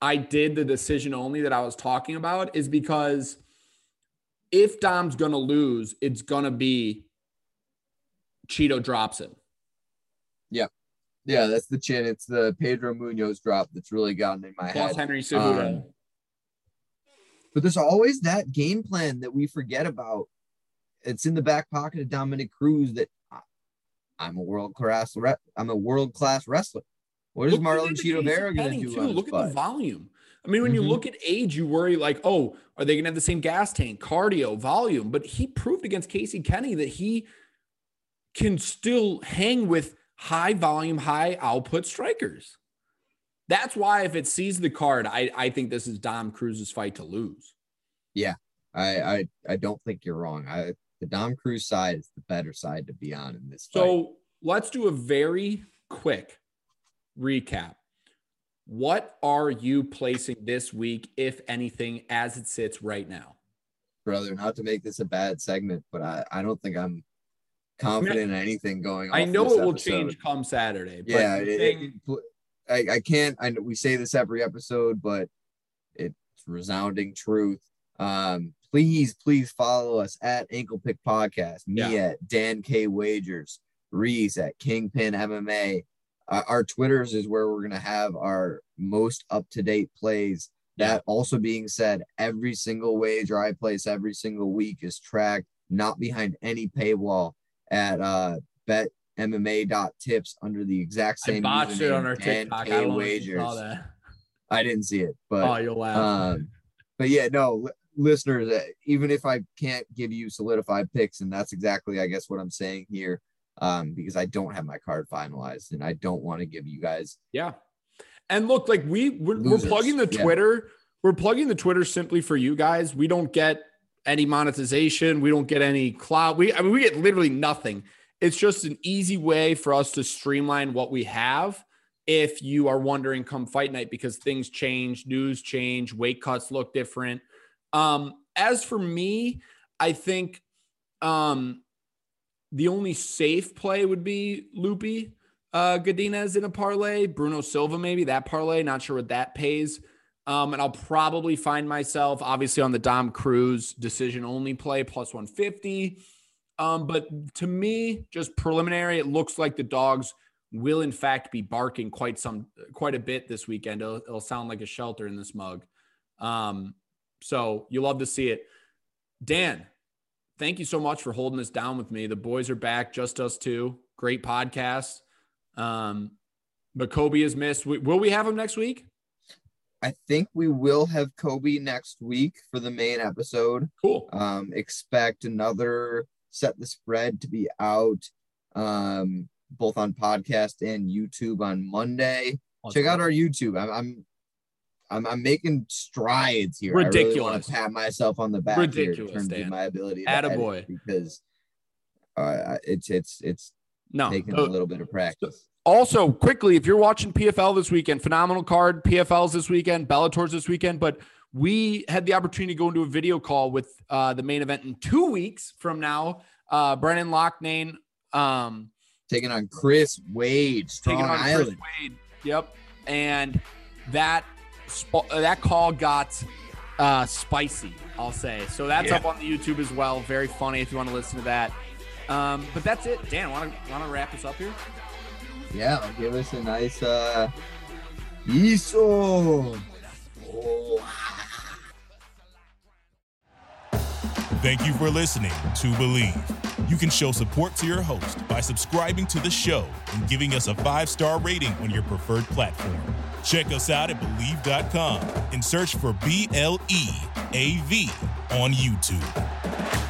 I did the decision only that I was talking about is because if Dom's going to lose, it's going to be Chito drops him. Yeah, that's the chin. It's the Pedro Munhoz drop that's really gotten in my Plus head. Henry Cejudo. Um, But there's always that game plan that we forget about. It's in the back pocket of Dominic Cruz that I'm a world class. I'm a world class wrestler. What is Look Marlon Chito Vera going to do? too. Look at fight? the volume. I mean, when you Mhm. look at age, you worry like, oh, are they going to have the same gas tank, cardio, volume? But he proved against Casey Kenney that he can still hang with high volume, high output strikers. That's why if it sees the card, I, I think this is Dom Cruz's fight to lose. Yeah, I, I I don't think you're wrong. I the Dom Cruz side is the better side to be on in this fight. So let's do a very quick recap. What are you placing this week, if anything, as it sits right now? brother, not to make this a bad segment, but I, I don't think I'm confident in anything going on. I know it will change come Saturday. But Yeah, it- thing- it- I, I can't. I we say this every episode, but it's resounding truth. Um, please, please follow us at Ankle Pick Podcast. Me Yeah. at Dan K Wagers, Reese at Kingpin MMA. uh, our Twitters is where we're gonna have our most up to date plays. That also being said, every single wager I place every single week is tracked, not behind any paywall at uh bet MMA.tips under the exact same. I botched it on our TikTok. I Dan K don't know if you saw that. I didn't see it, but Oh, you'll laugh. um, but yeah, no, li- listeners, uh, even if I can't give you solidified picks, and that's exactly, I guess, what I'm saying here, um, because I don't have my card finalized, and I don't want to give you guys. Yeah. And look, like we we're, we're plugging the Yeah. Twitter. We're plugging the Twitter simply for you guys. We don't get any monetization. We don't get any cloud. We I mean we get literally nothing. It's just an easy way for us to streamline what we have. If you are wondering come fight night because things change, news change, weight cuts look different. Um, as for me, I think um the only safe play would be Loopy uh Godinez in a parlay, Bruno Silva maybe that parlay, not sure what that pays. Um and I'll probably find myself obviously on the Dom Cruz decision only play plus 150. Um but to me just preliminary it looks like the dogs will in fact be barking quite some quite a bit this weekend. It'll, it'll sound like a shelter in this mug. Um so you'll love to see it. Dan, thank you so much for holding this down with me. The boys are back, just us two. Great podcast. Um, but Kobe is missed. Will we have him next week? I think we will have Kobe next week for the main episode. Cool. Um, expect another set the spread to be out, um, both on podcast and YouTube on Monday. Check out our YouTube. I'm I'm I'm, I'm making strides here. I really Ridiculous. want to pat myself on the back here Ridiculous, in terms Dan. of my ability to Attaboy. edit because uh, it's it's it's No. taking a little bit of practice. Also, quickly, if you're watching PFL this weekend, phenomenal card. PFL's this weekend, Bellator's this weekend, but we had the opportunity to go into a video call with uh, the main event in two weeks from now. Uh, Brennan Loughnane um, Taking on Chris Wade, Strong taking on Island. Chris Wade. Yep, and that sp- that call got uh, spicy. I'll say so. That's Yeah. up on the YouTube as well. Very funny if you want to listen to that. Um, but that's it. Dan, want to want to wrap us up here? Yeah, give us a nice uh ISO. Thank you for listening to Bleav. You can show support to your host by subscribing to the show and giving us a five star rating on your preferred platform. Check us out at Bleav.com and search for B L E A V on YouTube.